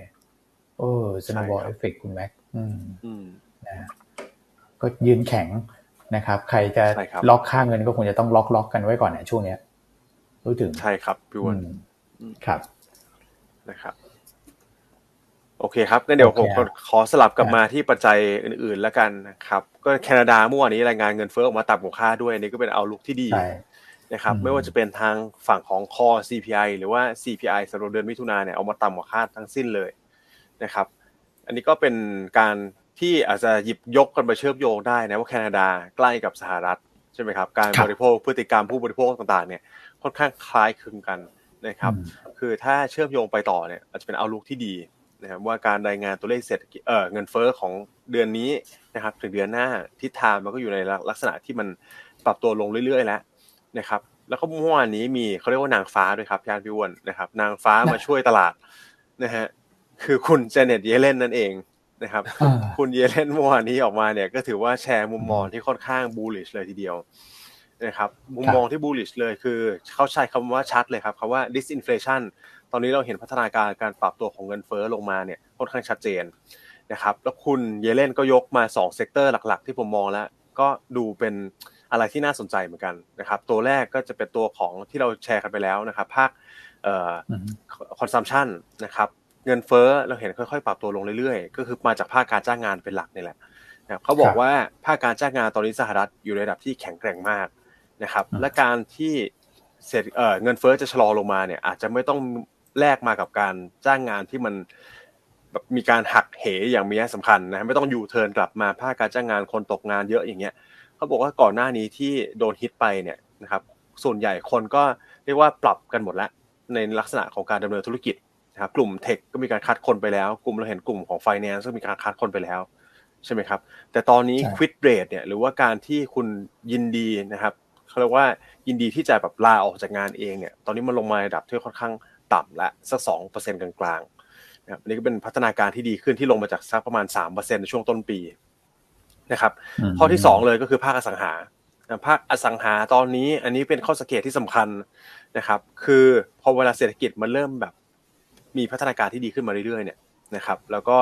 เออ snowball effect คุณแม็ก อืมนะก็ยืนแข็งนะครับ ใครจะใช่ครับล็อกค่าเงินก็คงจะต้องล็อกล็อกกันไว้ก่อนในช่วงเนี้ยรู้ถึงใช่ครับพี่อั๋นอืมครับนะครับ โอเคครับงั้นเดี๋ยวโอผมเคครับขอสลับกลับมาที่ปัจจัยอื่นๆแล้วกันนะครับ ก็แคนาดาเมื่อวานนี้รายงานเงินเฟ้อออกมาต่ำกว่าคาดด้วยอันนี่ก็เป็นเอาลุกที่ดีใช่นะครับอืมไม่ว่าจะเป็นทางฝั่งของ core CPI หรือว่า CPI สำหรับเดือนมิถุนาเนี่ยเอามาต่ำกว่าคาดทั้งสิ้นเลยนะครับ อันนี้ก็เป็นการที่อาจจะหยิบยกกันไปเชื่อมโยงได้นะว่าแคนาดาใกล้กับสหรัฐใช่ไหมครับ การครับบริโภคพฤติกรรมผู้บริโภคต่างๆ เนี่ยค่อนข้างคล้ายคลึงกันนะครับอืมคือถ้าเชื่อมโยงไปต่อเนี่ยอาจจะเป็นเอาลุกที่ดีนะครับว่าการรายงานตัวเลขเศรษฐกิจเอ่อเงินเฟ้อของเดือนนี้นะครับถึงเดือนหน้าทิศทางมันก็อยู่ในลักษณะที่มันปรับตัวลงเรื่อยๆ แล้วนะครับแล้วก็เมื่อวานนี้มีเขาเรียกว่านางฟ้าด้วยครับยานพิวนนะครับ นางฟ้ามาช่วยตลาดนะฮะ คือคุณเจเน็ตเยเลนนั่นเองนะครับอ่าคุณเยเลนเมื่อวานนี้ออกมาเนี่ยก็ถือว่าแชร์มุมมองที่ค่อนข้างบูลลิชเลยทีเดียวนะครับมุมมองที่ bullish เลยคือเขาใช้คำว่าชัดเลยครับคำว่า disinflation ตอนนี้เราเห็นพัฒนาการการปรับตัวของเงินเฟ้อลงมาเนี่ยค่อนข้างชัดเจนนะครับแล้วคุณเยเลนก็ยกมา2 sector หลัก ๆ ที่ผมมองแล้ว ก็ดูเป็นอะไรที่น่าสนใจเหมือนกันนะครับ ตัวแรกก็จะเป็นตัวของที่เราแชร์กันไปแล้วนะครับ ภาคเอ่ออืม consumption นะครับ เงินเฟ้อเราเห็นค่อยๆ ปรับตัวลงเรื่อยๆ ก็คือมาจากภาคการจ้างงานเป็นหลักนี่แหละนะครับเขาบอคกรับว่าภาคการจ้างงานตอนนี้สหรัฐอยู่ในระดับที่แข็งแกร่งมากนะครับอืมและการที่เศรษฐเอ่อเงินเฟ้อจะชะลอลงมาเนี่ย อาจจะไม่ต้องแลกมากับการจ้างงานที่มันแบบมีการหักเหอย่างมีนัยสำคัญนะไม่ต้องอยู่เทิร์นกลับมาภาคการจ้างงานคนตกงานเยอะอย่างเงี้ยเขาบอกว่าก่อนหน้านี้ที่โดนฮิตไปเนี่ยนะครับส่วนใหญ่คนก็เรียกว่าปรับกันหมดแล้วในลักษณะของการดำเนินธุรกิจ นะครับกลุ่มเทคก็มีการคัดคนไปแล้ว กลุ่มเราเห็นกลุ่มของไฟแนนซ์ก็มีการคัดคนไปแล้วใช่ไหมครับ แต่ตอนนี้ใช่ควิดเรทเนี่ยหรือว่าการที่คุณยินดีนะครับเขาเรียกว่ายินดีที่จะแบบลาออกจากงานเองเนี่ยตอนนี้มันลงมาในระดับที่ค่อนข้างต่ำละสักสองเปอร์เซ็นต์กลางๆนะครับอันนี้ก็เป็นพัฒนาการที่ดีขึ้นที่ลงมาจากสักประมาณสามเปอร์เซ็นต์ในช่วงต้นปีนะครับมข้อที่สองเลยก็คือภาคอสังหาภาคอสังหาตอนนี้อันนี้เป็นข้อสังเกตที่สำคัญนะครับ คือพอเวลาเศรษฐกิจมันเริ่มแบบ มีพัฒนาการที่ดีขึ้นมาเรื่อยๆเนี่ยนะครับ แล้วก็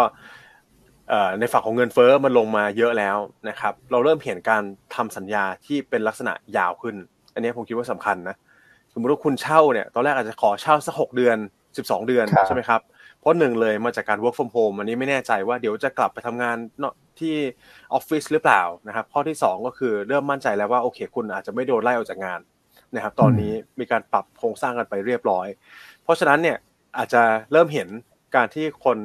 เอ่อในฝั่งของเงินเฟ้อมันลงมาเยอะแล้วนะครับ เราเริ่มเห็นการทำสัญญาที่เป็นลักษณะยาวขึ้น อันนี้ผมคิดว่าสำคัญนะสมมติว่าคุณเช่าเนี่ยตอนแรกอาจจะขอเช่าสักหกเดือนสิบสองเดือนครับใช่ไหมครับเพราะหนึ่งเลยมาจากการ work from home อันนี้ไม่แน่ใจว่าเดี๋ยวจะกลับไปทำงานเนอะที่ออฟฟิศหรือเปล่านะครับ ข้อที่สองก็คือเริ่มมั่นใจแล้วว่าโอเค คุณอาจจะไม่โดนไล่ออกจากงานนะครับ ตอนนี้มีการปรับโครงสร้างกันไปเรียบร้อย เพราะฉะนั้นเนี่ย อาจจะเริ่มเห็นการที่คน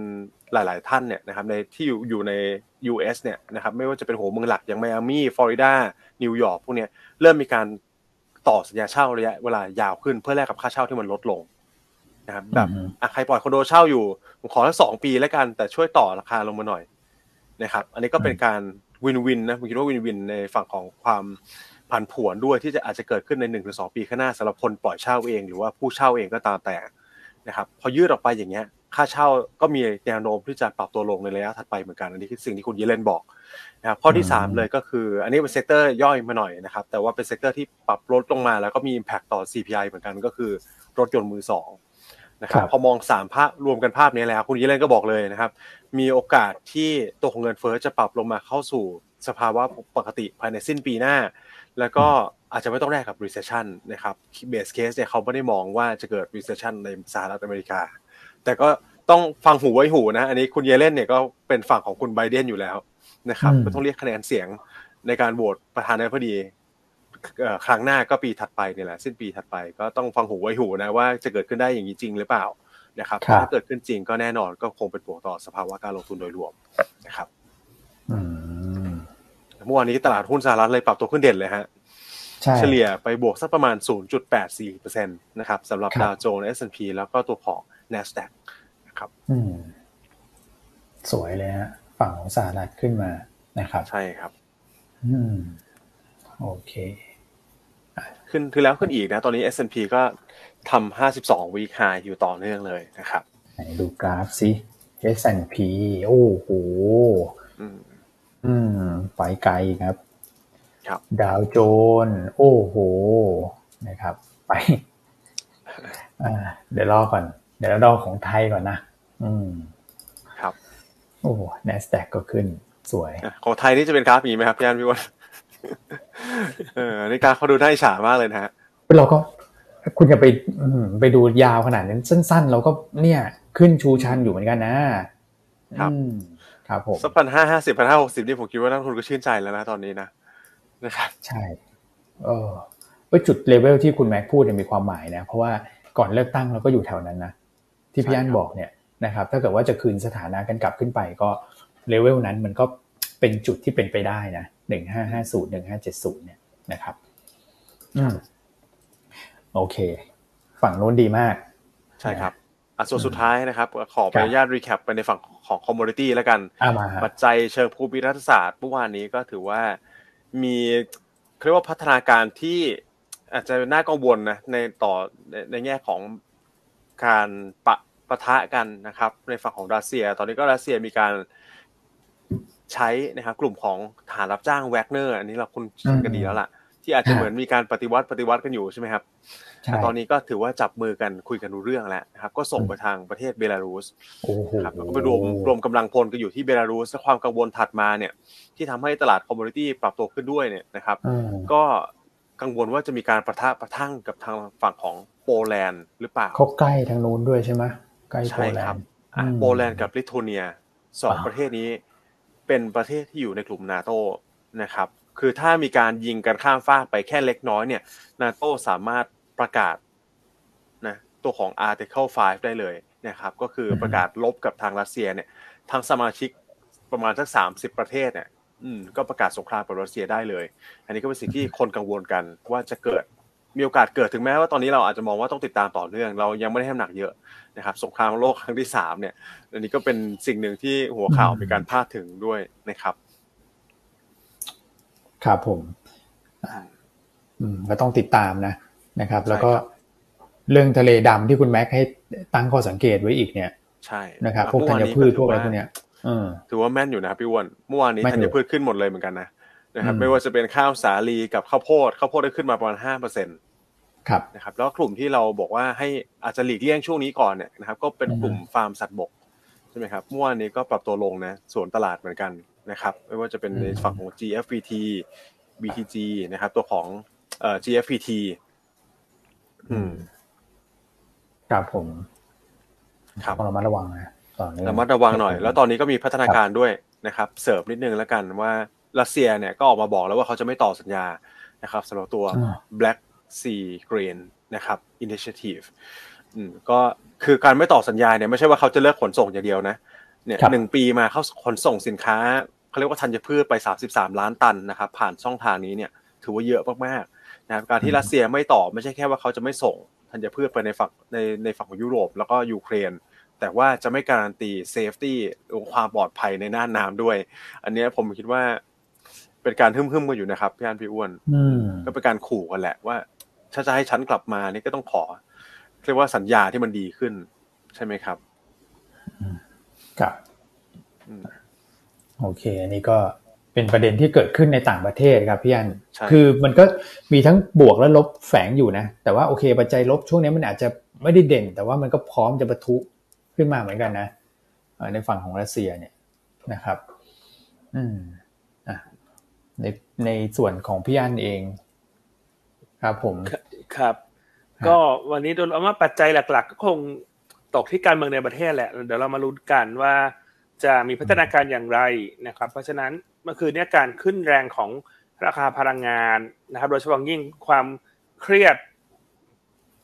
หลาย ๆ ท่านเนี่ยนะครับในที่อยู่อยู่ใน US เนี่ยนะครับไม่ว่าจะเป็นหัวเมืองหลักอย่างไมอามี่ฟลอริดานิวยอร์กพวกเนี้ยเริ่มมีการต่อสัญญาเช่าระยะเวลายาวขึ้นเพื่อแลกกับค่าเช่าที่มันลดลงนะครับแบบอืมอะใครปล่อยคอนโดเช่าอยู่ผมขอสักสองปีแล้วกันแต่ช่วยต่อราคาลงมาหน่อยนะครับอันนี้ก็เป็นการwin-win นะผมคิดว่า win-win ในฝั่งของความผันผวนด้วยที่จะอาจจะเกิดขึ้นในหนึ่งหรือสองปีข้างหน้าสำหรับคนปล่อยเช่าเอง หรือว่าผู้เช่าเองก็ตามแต่ นะครับพอยืดออกไปอย่างเงี้ยค่าเช่าก็มีแนวโน้มที่จะปรับตัวลงในระยะถัดไปเหมือนกันอันนี้คือสิ่งที่คุณเยเลนบอกนะครับข้อที่อืม3เลยก็คือ อันนี้เป็น sector ย่อยมาหน่อยนะครับแต่ว่าเป็น sector ที่ปรับลดลงมาแล้วก็มี Impact ต่อ CPI เหมือนกันก็คือรถยนต์มือสองนะครับครับพอมอง3ภาพรวมกันภาพนี้แล้ว คุณเยเลนก็บอกเลยนะครับ มีโอกาสที่ตัวของเงินเฟ้อจะปรับลงมาเข้าสู่สภาวะปกติภายในสิ้นปีหน้า แล้วก็ อาจจะไม่ต้องแลกกับ recession นะครับ base case เนี่ยเขาไม่ได้มองว่าจะเกิด recession ในสหรัฐอเมริกา แต่ก็ต้องฟังหูไว้หูนะ อันนี้คุณเยเลนเนี่ยก็เป็นฝั่งของคุณไบเดนอยู่แล้วนะครับอืมก็ต้องเรียกคะแนนเสียงในการโหวตประธานาธิบดีเอ่อครั้งหน้าก็ปีถัดไปเนี่ยแหละสิ้นปีถัดไปก็ต้องฟังหูไว้หูนะว่าจะเกิดขึ้นได้อย่างนี้จริงหรือเปล่านะครับครับถ้าเกิดขึ้นจริงก็แน่นอนก็คงเป็นบวกต่อสภาวะการลงทุนโดยรวมนะครับอืมเมื่อวานนี้ตลาดหุ้นสหรัฐเลยปรับตัวขึ้นเด่นเลยฮะใช่ เฉลี่ยไปบวกสักประมาณ 0.84%นะครับสำหรับครับดาวโจนส์ S&P แล้วก็ตัวของ NASDAQ นะครับอืมสวยเลยฮะฝั่งของสหรัฐขึ้นมานะครับ ใช่ครับ อืมโอเคขึ้นคือแล้วขึ้นอีกนะ ตอนนี้ S&P ก็ทำ52 week high อยู่ต่อเนื่องเลยนะครับไหนดูกราฟสิ S&P โอ้โหอืมอืมไปไกลครับครับ ดาวโจนส์โอ้โห นะครับ ไปอ่าเดี๋ยวรอก่อน เดี๋ยวเรารอของไทยก่อนนะ อืม ครับ โอ้ NASDAQ ก็ขึ้น สวยอะของไทยนี่จะเป็นกราฟอย่างนี้ไหมครับพี่อันพี่วันเออในการเขาดูน่าอิจฉามากเลยนะฮะเราก็ คุณจะไปอืมไปดูยาวขนาดนั้นสั้น ๆ เราก็เนี่ย ขึ้นชูชันอยู่เหมือนกันนะ ครับอืมครับผมสักพันห้าห้าสิบพันห้าหกสิบนี่ผมคิดว่านักลงทุนก็ชื่นใจแล้วนะตอนนี้นะ นะครับ ใช่เออว่าจุดเลเวลที่คุณแม็กพูดเนี่ยมีความหมายนะ เพราะว่าก่อนเลือกตั้งเราก็อยู่แถวนั้นนะที่พี่อันบอกเนี่ยนะครับ ถ้าเกิดว่าจะคืนสถานะกันกลับขึ้นไปก็เลเวลนั้นมันก็เป็นจุดที่เป็นไปได้นะหนึ่งห้าห้าศูนย์หนึ่งห้าเจ็ดศูนย์เนี่ยนะครับอืมโอเค ฝั่งนู้นดีมาก ใช่ครับอะส่วนสุดท้ายนะครับ ครับขออนุญาต recap ไปในฝั่งของ commodity แล้วกันอามาฮะปัจจัยเชิงภูมิรัฐศาสตร์เมื่อวานนี้ก็ถือว่า มีเรียกว่าพัฒนาการที่อาจจะน่ากังวลนะในต่อในในแง่ของการปะปะทะกันนะครับ ในฝั่งของรัสเซีย ตอนนี้ก็รัสเซียมีการใช้นะครับกลุ่มของทหารรับจ้างแวกเนอร์ อันนี้เราคุ้นชินกันดีแล้วล่ะ ที่อาจจะเหมือนมีการปฏิวัติปฏิวัติกันอยู่ใช่ไหมครับใช่ แต่ตอนนี้ก็ถือว่าจับมือกันคุยกันรู้เรื่องแล้วนะครับ ก็ส่งไปทางประเทศเบลารุสโอ้โหครับแล้วก็ไปรวมรวมกำลังพลกันอยู่ที่เบลารุสและความกังวลถัดมาเนี่ย ที่ทำให้ตลาด commodity ปรับตัวขึ้นด้วยเนี่ยนะครับอืมก็กังวลว่าจะมีการประทะประทั่งกับทางฝั่งของโปแลนด์หรือเปล่าเขาใกล้ทางนู้นด้วยใช่ไหมใกล้โปใช่แลครับนด์อะอืมโปแลนด์กับลิทัวเนียสองอ่าประเทศนี้ เป็นประเทศที่อยู่ในกลุ่มนาโตนะครับ คือถ้ามีการยิงกันข้ามฟากไปแค่เล็กน้อยเนี่ย นาโตสามารถ ประกาศนะตัวของ Article 5 ได้เลยนะครับก็คือประกาศลบกับทางรัสเซียเนี่ยทางสมาชิกประมาณสักสามสิบประเทศเนี่ยอืมก็ประกาศสงครามกับรัสเซียได้เลย อันนี้ก็เป็นสิ่งที่คนกังวลกันว่าจะเกิดมีโอกาสเกิดถึงแม้ว่าตอนนี้เราอาจจะมองว่าต้องติดตามต่อเนื่อง เรายังไม่ได้ให้น้ำหนักเยอะนะครับสงครามโลกครั้งที่สามเนี่ย อันนี้ก็เป็นสิ่งหนึ่งที่หัวข่าวมีการพาดถึงด้วยนะครับ ครับผมอ่าอืมก็ต้องติดตามนะ นะครับ แล้วก็ใช่ครับเรื่องทะเลดำที่คุณแม็กให้ตั้งข้อสังเกตไว้อีกเนี่ย ใช่นะครับอะพวกธัญเมื่อานพืชนี้พวกอะไรถืพวกเนี้ยเออถือว่าแม่นอยู่นะครับพี่อ้วนเมื่อวานนี้แม่นธัอยู่ญพืชขึ้นหมดเลยเหมือนกันนะนะครับอืมไม่ว่าจะเป็นข้าวสาลีกับข้าวโพดข้าวโพดได้ขึ้นมาประมาณห้าเปอร์เซ็นต์ครับนะครับแล้วกลุ่มที่เราบอกว่าให้อาจจะหลีกเลี่ยงช่วงนี้ก่อนเนี่ยนะครับก็เป็นอืมกลุ่มฟาร์มสัตว์บกใช่ไหมครับเมื่อวานนี้ก็ปรับตัวลงนะส่วนตลาดเหมือนกันนะครับไม่ว่าจะเป็นในฝั่งของ GFPT BTG นะครับตัวของเอ่อ GFPT อืมครับผมครับต้องระมัดระวังนะตอนนี้ระมัดระวังหน่อย แล้วตอนนี้ก็มีพัฒนาการด้วยนะครับ เสริมนิดนึงแล้วกันว่ารัสเซียเนี่ยก็ออกมาบอกแล้วว่าเขาจะไม่ต่อสัญญานะครับสำหรับตัวอ่า Black Sea Grain นะครับ Initiative อืมก็คือการไม่ต่อสัญญาเนี่ยไม่ใช่ว่าเขาจะเลิกขนส่งอย่างเดียวนะเนี่ยครับหนึ่งปีมาเขาขนส่งสินค้าเขาเรียกว่าธัญพืชไป 33 ล้านตันนะครับ ผ่านช่องทางนี้เนี่ย ถือว่าเยอะมากๆ นะครับการที่รัสเซียไม่ต่อไม่ใช่แค่ว่าเขาจะไม่ส่งธัญพืชไปในฝั่งในในฝั่งของยุโรป แล้วก็ยูเครน แต่ว่าจะไม่การันตี safety ความปลอดภัยในน่านน้ำด้วย อันเนี้ยผมคิดว่า เป็นการฮึ่มๆกันอยู่นะครับพี่อั๋นพี่อั๋นอืมก็เป็นการขู่กันแหละว่าถ้าจะให้ฉันกลับมานี่ก็ต้องขอเรียกว่าสัญญาที่มันดีขึ้น ใช่ไหมครับครับอืมโอเค อันนี้ก็ เป็นประเด็นที่เกิดขึ้นในต่างประเทศครับพี่อันใช่คือมันก็มีทั้งบวกและลบแฝงอยู่นะ แต่ว่าโอเคปัจจัยลบช่วงนี้มันอาจจะไม่ได้เด่น แต่ว่ามันก็พร้อมจะประทุขึ้นมาเหมือนกันนะเอ่อในฝั่งของรัสเซียเนี่ยนะครับ อืมอะในในส่วนของพี่อันเอง ครับผมครับ ก็วันนี้โดยเอาว่าปัจจัยหลัก ๆ ก็คงตกที่การเมืองในประเทศแหละ เดี๋ยวเรามาลุ้นกันว่าจะมีพัฒนาการอย่างไรนะครับ เพราะฉะนั้น เมื่อคืนเนี้การขึ้นแรงของราคาพลังงานนะครับ โดยเฉพาะยิ่งความเครียด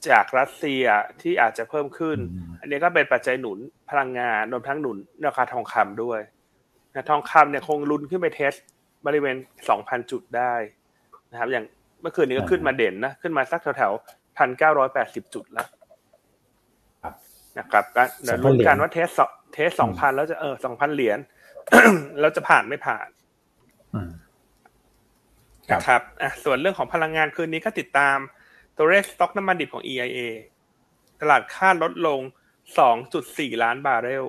จากรัสเซียที่อาจจะเพิ่มขึ้นอืมอันนี้ก็เป็นปัจจัยหนุนพลังงานรวมทั้งหนุนราคาทองคำด้วยนะทองคำเนี่ยคงลุ้นขึ้นไปเทสบริเวณ 2,000 จุดได้นะครับ อย่างเมื่อคืนนี้ก็ขึ้นมาเด่นนะ ขึ้นมาสักแถวๆพันเก้าร้อยแปดสิบจุดแล้วครับนะครับก็เดี๋ยวลุ้นกันว่าเทสสองเทสสองพันแล้วจะเออสองพันเหรียญแล้วจะผ่านไม่ผ่านอืมครับ นะครับอะส่วนเรื่องของพลังงานคืนนี้ก็ติดตามตัวเลขสต็อกน้ำมันดิบของ EIA ตลาดคาดลดลง 2.4 ล้านบาร์เรล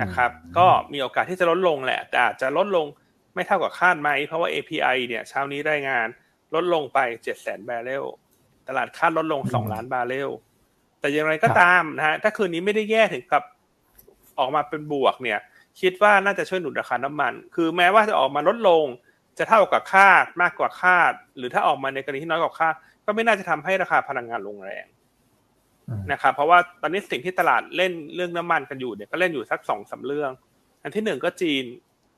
นะครับ ก็มีโอกาสที่จะลดลงแหละ แต่อาจจะลดลงไม่เท่ากับคาดไหม เพราะว่า API เนี่ยเช้านี้รายงานลดลงไป 700,000 บาร์เรล ตลาดคาดลดลง 2 ล้านบาร์เรล แต่อย่างไรก็ตามนะฮะ ถ้าคืนนี้ไม่ได้แย่ถึงกับออกมาเป็นบวกเนี่ย คิดว่าน่าจะช่วยหนุนราคาน้ำมัน คือแม้ว่าจะออกมาลดลง จะเท่ากับคาดมากกว่าคาด หรือถ้าออกมาในกรณีที่น้อยกว่าคาด ก็ไม่น่าจะทำให้ราคาพลังงานลงแรงนะครับเพราะว่าตอนนี้สิ่งที่ตลาดเล่นเรื่องน้ำมันกันอยู่เนี่ยก็เล่นอยู่สักสองสามเรื่อง อันที่หนึ่งก็จีน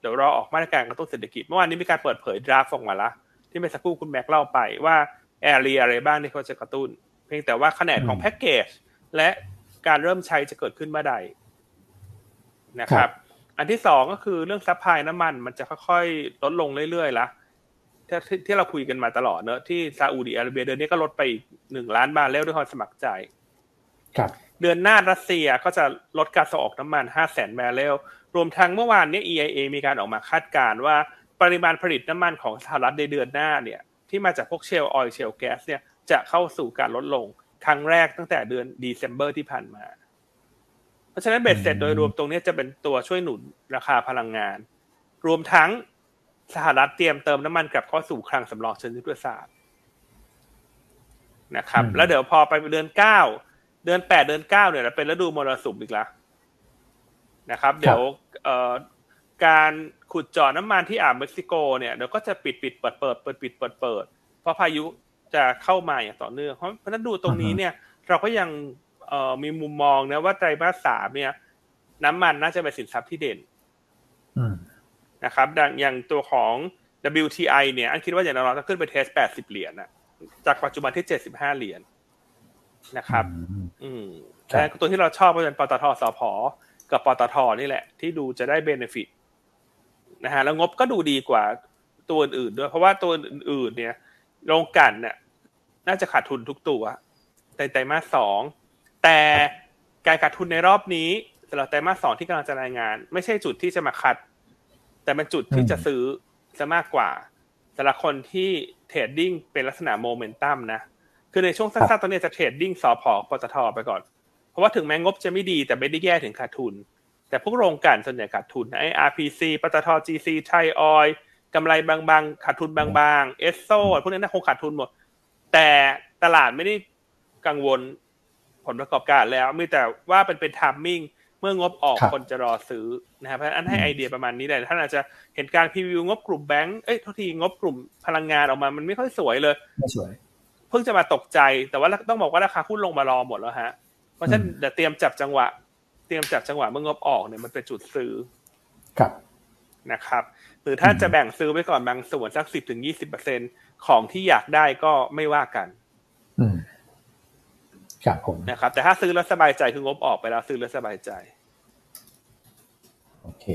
เดี๋ยวรอออกมาตรการกระตุ้นเศรษฐกิจเมื่อวานนี้มีการเปิดเผย draft ออกมาละที่เมื่อสักครู่คุณแม็กเล่าไปว่า area อะไรบ้างที่เขาจะกระตุ้น เพียงแต่ว่าขนาดของแพ็กเกจและการเริ่มใช้จะเกิดขึ้นเมื่อใดนะครับ อันที่สองก็คือเรื่อง supply น้ำมัน มันจะค่อยๆลดลงเรื่อยๆละที่ที่เราคุยกันมาตลอดเนอะที่ซาอุดิอาระเบียเดือนนี้ก็ลดไปอีกหนึ่งล้านบาร์เรลด้วยความสมัครใจ ครับ เดือนหน้ารัสเซียก็จะลดการส่งออกน้ำมันห้าแสนบาร์เรลรวมทั้งเมื่อวานนี้ EIA มีการออกมาคาดการณ์ว่าปริมาณผลิตน้ำมันของสหรัฐในเดือนหน้าเนี่ย ที่มาจากพวก shale oil shale gas เนี่ยจะเข้าสู่การลดลงครั้งแรกตั้งแต่เดือน December ที่ผ่านมาเพ ราะฉะนั้นเบ็ดเสร็จโดยรวมตรงนี้จะเป็นตัวช่วยหนุนราคาพลังงาน รวมทั้งสหรัฐเตรียมเติมน้ำมันกลับเข้าสู่คลังสำรองเชิงยุทธศาสตร์นะครับ แล้วเดี๋ยวพอไปเดือนเก้าเดือนแปดเดือนเก้าเนี่ยเป็นฤดูมรสุมอีกแล้วนะครับ เดี๋ยวการขุดเจาะน้ำมันที่อ่าวเม็กซิโกเนี่ยเดี๋ยวก็จะปิดปิดเปิดเปิดเปิดปิดเปิดเปิดเพราะพายุจะเข้ามาอย่างต่อเนื่องเพราะเพราะนั้นดูตรงนี้เนี่ย เราก็ยังเอ่อ มีมุมมองนะว่าไตรมาสสามเนี่ย น้ำมันน่าจะเป็นสินทรัพย์ที่เด่นนะครับดังอย่างตัวของ WTI เนี่ยอั๋นคิดว่าอย่างน้อยๆต้องขึ้นไป test แปดสิบเหรียญนะจากปัจจุบันที่เจ็ดสิบห้าเหรียญนะครับ อืมแต่ตัวที่เราชอบก็เป็นปตท.สผ.กับปตท.นี่แหละ ที่ดูจะได้ benefit นะฮะแล้วงบก็ดูดีกว่าตัวอื่นด้วย เพราะว่าตัวอื่นเนี่ยโรงกลั่นเนี่ยน่าจะขาดทุนทุกตัวในไตรมาสสอง แต่การขาดทุนในรอบนี้สำหรับไตรมาสสองที่กำลังจะรายงาน ไม่ใช่จุดที่จะมา cut แต่เป็นจุดที่จะซื้อจะมากกว่าสำหรับคนที่ trading เป็นลักษณะโมเมนตัมนะคือในช่วงสั้นๆตอนนี้จะ trading สผ. ปตท. ไปก่อน เพราะว่าถึงแม้งบจะไม่ดีแต่ไม่ได้แย่ถึงขาดทุน แต่พวกโรงกลั่นส่วนใหญ่ขาดทุนไอ้ RPC PTTGC ไทยออยล์กำไรบางๆ ขาดทุนบางๆ เอสโซพวกนี้น่าคงขาดทุนหมด แต่ตลาดไม่ได้กังวล ผลประกอบการแล้วมีแต่ว่าเป็นเป็น timing เมื่องบออกคนจะรอซื้อนะครับเพราะฉะนั้นให้ไอเดียประมาณนี้เลยท่านอาจจะเห็นการ preview งบกลุ่มแบงก์เอ้ยทุกทีงบกลุ่มพลังงานออกมามันไม่ค่อยสวยเลยไม่สวยเพิ่งจะมาตกใจแต่ว่าต้องบอกว่าราคาหุ้นลงมารอหมดแล้วฮะเพราะฉะนั้นเดี๋ยวเตรียมจับจังหวะ เตรียมจับจังหวะเมื่องบออกเนี่ยมันเป็นจุดซื้อครับนะครับ หรือถ้าจะแบ่งซื้อไว้ก่อนบางส่วนสักสิบถึงยี่สิบเปอร์เซ็นของที่อยากได้ก็ไม่ว่ากันอืม ครับผมนะครับ แต่ถ้าซื้อแล้วสบายใจคืองบออกไปแล้วซื้อแล้วสบายใจ โอเค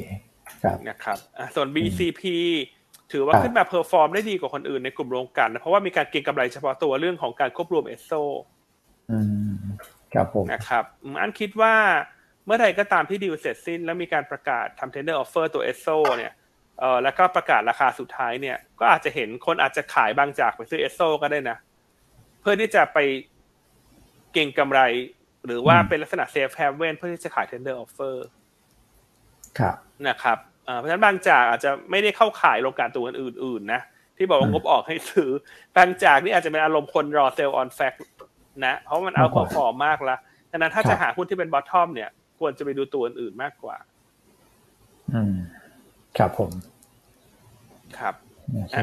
ครับนะครับส่วน BCP ถือว่าขึ้นมา perform ได้ดีกว่าคนอื่นในกลุ่มโรงกลั่นเพราะว่ามีการเก็งกำไรเฉพาะตัวเรื่องของการควบรวมเอสโซอืมครับผมนะครับอันคิดว่าเมื่อใดก็ตามที่ดีลเสร็จสิ้น แล้วมีการประกาศทำ tender offer ตัวเอสโซเนี่ยเออแล้วก็ประกาศราคาสุดท้ายเนี่ย ก็อาจจะเห็นคนอาจจะขายบางจากไปซื้อเอสโซก็ได้นะ เพื่อที่จะไป เก็งกำไร หรือว่าเป็นลักษณะ safe haven เพื่อที่จะขาย tender offer ครับนะครับเพราะฉะนั้นบางจากอาจจะไม่ได้เข้าข่ายโรงกลั่นตัวอื่นๆนะที่บอกว่างบออกให้ซื้อบางจากนี่อาจจะเป็นอารมณ์คนรอ sell on fact นะเพราะมัน outperform มากละดังนั้นถ้าจะหาหุ้นที่เป็น bottom เนี่ย ควรจะไปดูตัวอื่นๆมากกว่า อืม ครับผม ครับ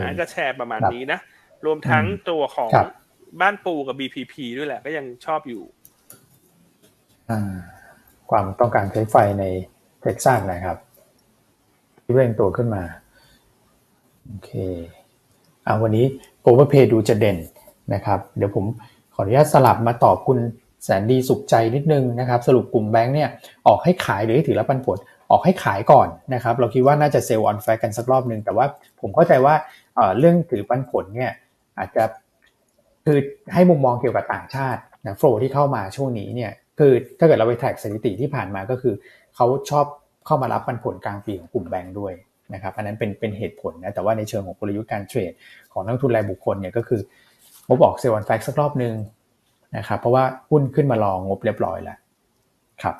อันก็แชร์ประมาณนี้นะ รวมทั้งตัวของ บ้านปูกับ BPP ด้วยแหละ ก็ยังชอบอยู่ความต้องการใช้ไฟใน Texas นะครับ ที่เร่งตัวขึ้นมาโอเคอ่าวันนี้ overplay ดูจะเด่นนะครับ เดี๋ยวผมขออนุญาตสลับมาตอบคุณแสนดีสุขใจนิดนึงนะครับ สรุปกลุ่มแบงค์เนี่ยออกให้ขายหรือให้ถือรับปันผลออกให้ขายก่อนนะครับ เราคิดว่าน่าจะ sell on fact กันสักรอบหนึ่งแต่ว่าผมเข้าใจว่าเรื่องถือปันผลเนี่ยอาจจะ คือให้มุมมองเกี่ยวกับต่างชาตินะ flow ที่เข้ามาช่วงนี้เนี่ยคือถ้าเกิดเราไป track สถิติที่ผ่านมาก็คือเขาชอบเข้ามารับปันผลกลางปีของกลุ่มแบงค์ด้วยนะครับอันนั้นเป็นเป็นเหตุผลนะแต่ว่าในเชิงของกลยุทธ์การเทรดของนักลงทุนรายบุคคลเนี่ยก็คือผมบอก sell on fact สักรอบหนึ่งนะครับเพราะว่าหุ้นขึ้นมารองงบเรียบร้อยแล้วครับ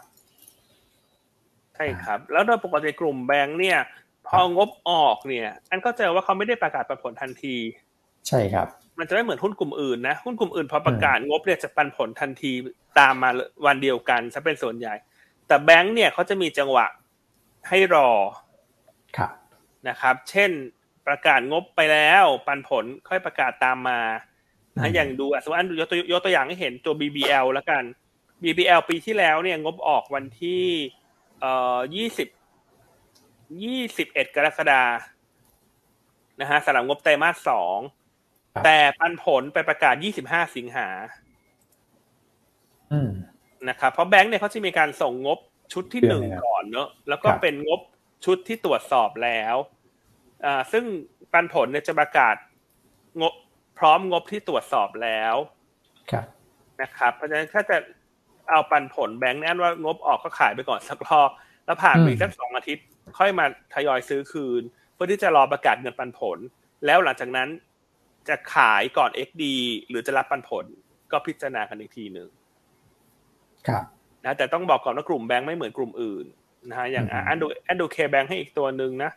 ใช่ครับ แล้วโดยปกติกลุ่มแบงค์เนี่ยพองบออกเนี่ย อันก็เจอว่าเขาไม่ได้ประกาศปันผลทันที ใช่ครับมันจะไม่เหมือนหุ้นกลุ่มอื่นนะหุ้นกลุ่มอื่นพอประกาศงบเนี่ยจะปันผลทันทีตามมาวันเดียวกันจะเป็นส่วนใหญ่ แต่แบงค์เนี่ยเขาจะมีจังหวะให้รอครับนะครับ เช่นประกาศงบไปแล้วปันผลค่อยประกาศตามมานะอย่างดูสมมติอันยกตัวยกตัวอย่างให้เห็นตัว BBL แล้วกัน BBL ปีที่แล้วเนี่ยงบออกวันที่เอ่อยี่สิบยี่สิบเอ็ดกรกฎานะฮะสำหรับงบไตรมาสสอง แต่ปันผลไปประกาศยี่สิบห้าสิงหาอืมนะครับเพราะแบงค์เนี่ยเขาจะมีการส่งงบชุดที่หนึ่งเดือนหนึ่งก่อนเนอะแล้วก็ครับเป็นงบชุดที่ตรวจสอบแล้วอ่าซึ่งปันผลเนี่ยจะประกาศงบพร้อมงบที่ตรวจสอบแล้วครับนะครับ เพราะฉะนั้นถ้าจะเอาปันผลแบงค์เนี่ยอันว่างบออกก็ขายไปก่อนสักรอบแล้วผ่านไปอีกสักสองอาทิตย์ ค่อยมาทยอยซื้อคืน เพื่อที่จะรอประกาศเงินปันผล แล้วหลังจากนั้น จะขายก่อน XD หรือจะรับปันผล ก็พิจารณากันอีกทีหนึ่งครับนะแต่ต้องบอกก่อนว่ากลุ่มแบงค์ไม่เหมือนกลุ่มอื่นนะฮะอย่างอืมอันดูอันดูเคแบงค์ให้อีกตัวหนึ่งนะ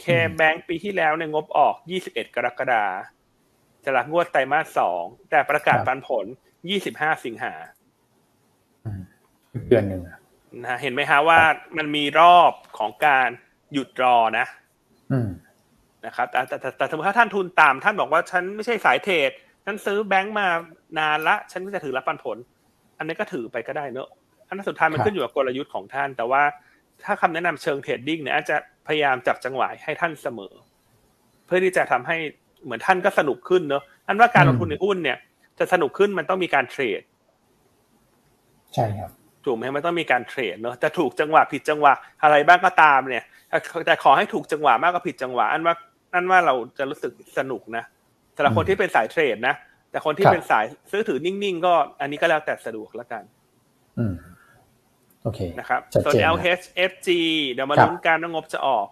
เคแบงค์ปีที่แล้วเนี่ยงบออก 21 กรกฎาคมจะรับงวดไตรมาสสองแต่ประกาศปันผล 25 สิงหาอืมอีกเดือนหนึ่งอะนะฮะเห็นไหมฮะว่ามันมีรอบของการหยุดรอนะอืม นะครับแต่แต่แต่แต่สมมติถ้าท่านทุนตามท่านบอกว่าฉันไม่ใช่สายเทรดฉันซื้อแบงค์มานานละ ฉันก็จะถือรับปันผล อันนี้ก็ถือไปก็ได้เนอะอันนั้นสุดท้ายมันขึ้นอยู่กับกลยุทธ์ของท่าน แต่ว่าถ้าคำแนะนำเชิงเทรดดิ้งเนี่ยอาจจะพยายามจับจังหวะให้ท่านเสมอ เพื่อที่จะทำให้เหมือนท่านก็สนุกขึ้นเนอะอันว่าการลงทุนในหุ้นเนี่ย จะสนุกขึ้นมันต้องมีการเทรดใช่ครับถูกไหมมันต้องมีการเทรดเนอะจะถูกจังหวะผิดจังหวะอะไรบ้างก็ตามเนี่ยแต่แต่ขอให้ถูกจังหวะมากกว่าผิดจังหวะ อันว่า อันว่าเราจะรู้สึกสนุกนะสำหรับคนที่เป็นสายเทรดนะแต่คนที่ครับเป็นสายซื้อถือนิ่งๆ ก็อันนี้ก็แล้วแต่สะดวกแล้วกัน อืมโอเคนะครับชัดส่วนเจนนะ LH FG เดี๋ยวมาครับลุ้นการว่างบจะออก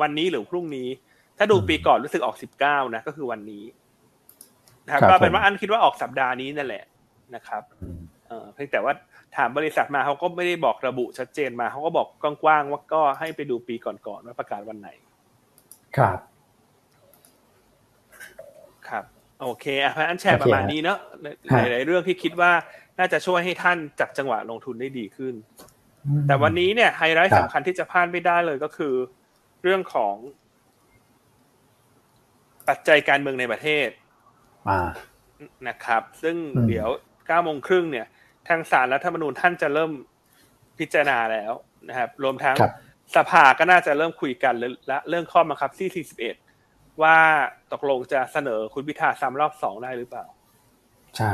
วันนี้หรือพรุ่งนี้ ถ้าดูอืมปีก่อนรู้สึกออก19นะ ก็คือวันนี้นะครับครับก็เป็นผมว่าอันคิดว่าออกสัปดาห์นี้นั่นแหละนะครับอืมเออเพียงแต่ว่าถามบริษัทมาเขาก็ไม่ได้บอกระบุชัดเจนมาเขาก็บอกกว้างๆว่าก็ให้ไปดูปีก่อนๆว่าประกาศวันไหน ครับ ครับ โอเคอะเพราะฉะนั้นแชร์โอเคประมาณนี้เนอะฮะหลายๆเรื่องที่คิดว่าน่าจะช่วยให้ท่านจับจังหวะลงทุนได้ดีขึ้น แต่วันนี้เนี่ยไฮไลท์ครับสำคัญที่จะพลาดไม่ได้เลยก็คือ เรื่องของปัจจัยการเมืองในประเทศอ่านะครับ ซึ่งอืมเดี๋ยวเก้าโมงครึ่งเนี่ย ทางสารรัฐธรรมนูญท่านจะเริ่มพิจารณาแล้วนะครับ รวมทั้งครับสภาก็น่าจะเริ่มคุยกันและเรื่องข้อบังคับที่41 ว่าตกลงจะเสนอคุณพิธาซ้ำรอบสองได้หรือเปล่า ใช่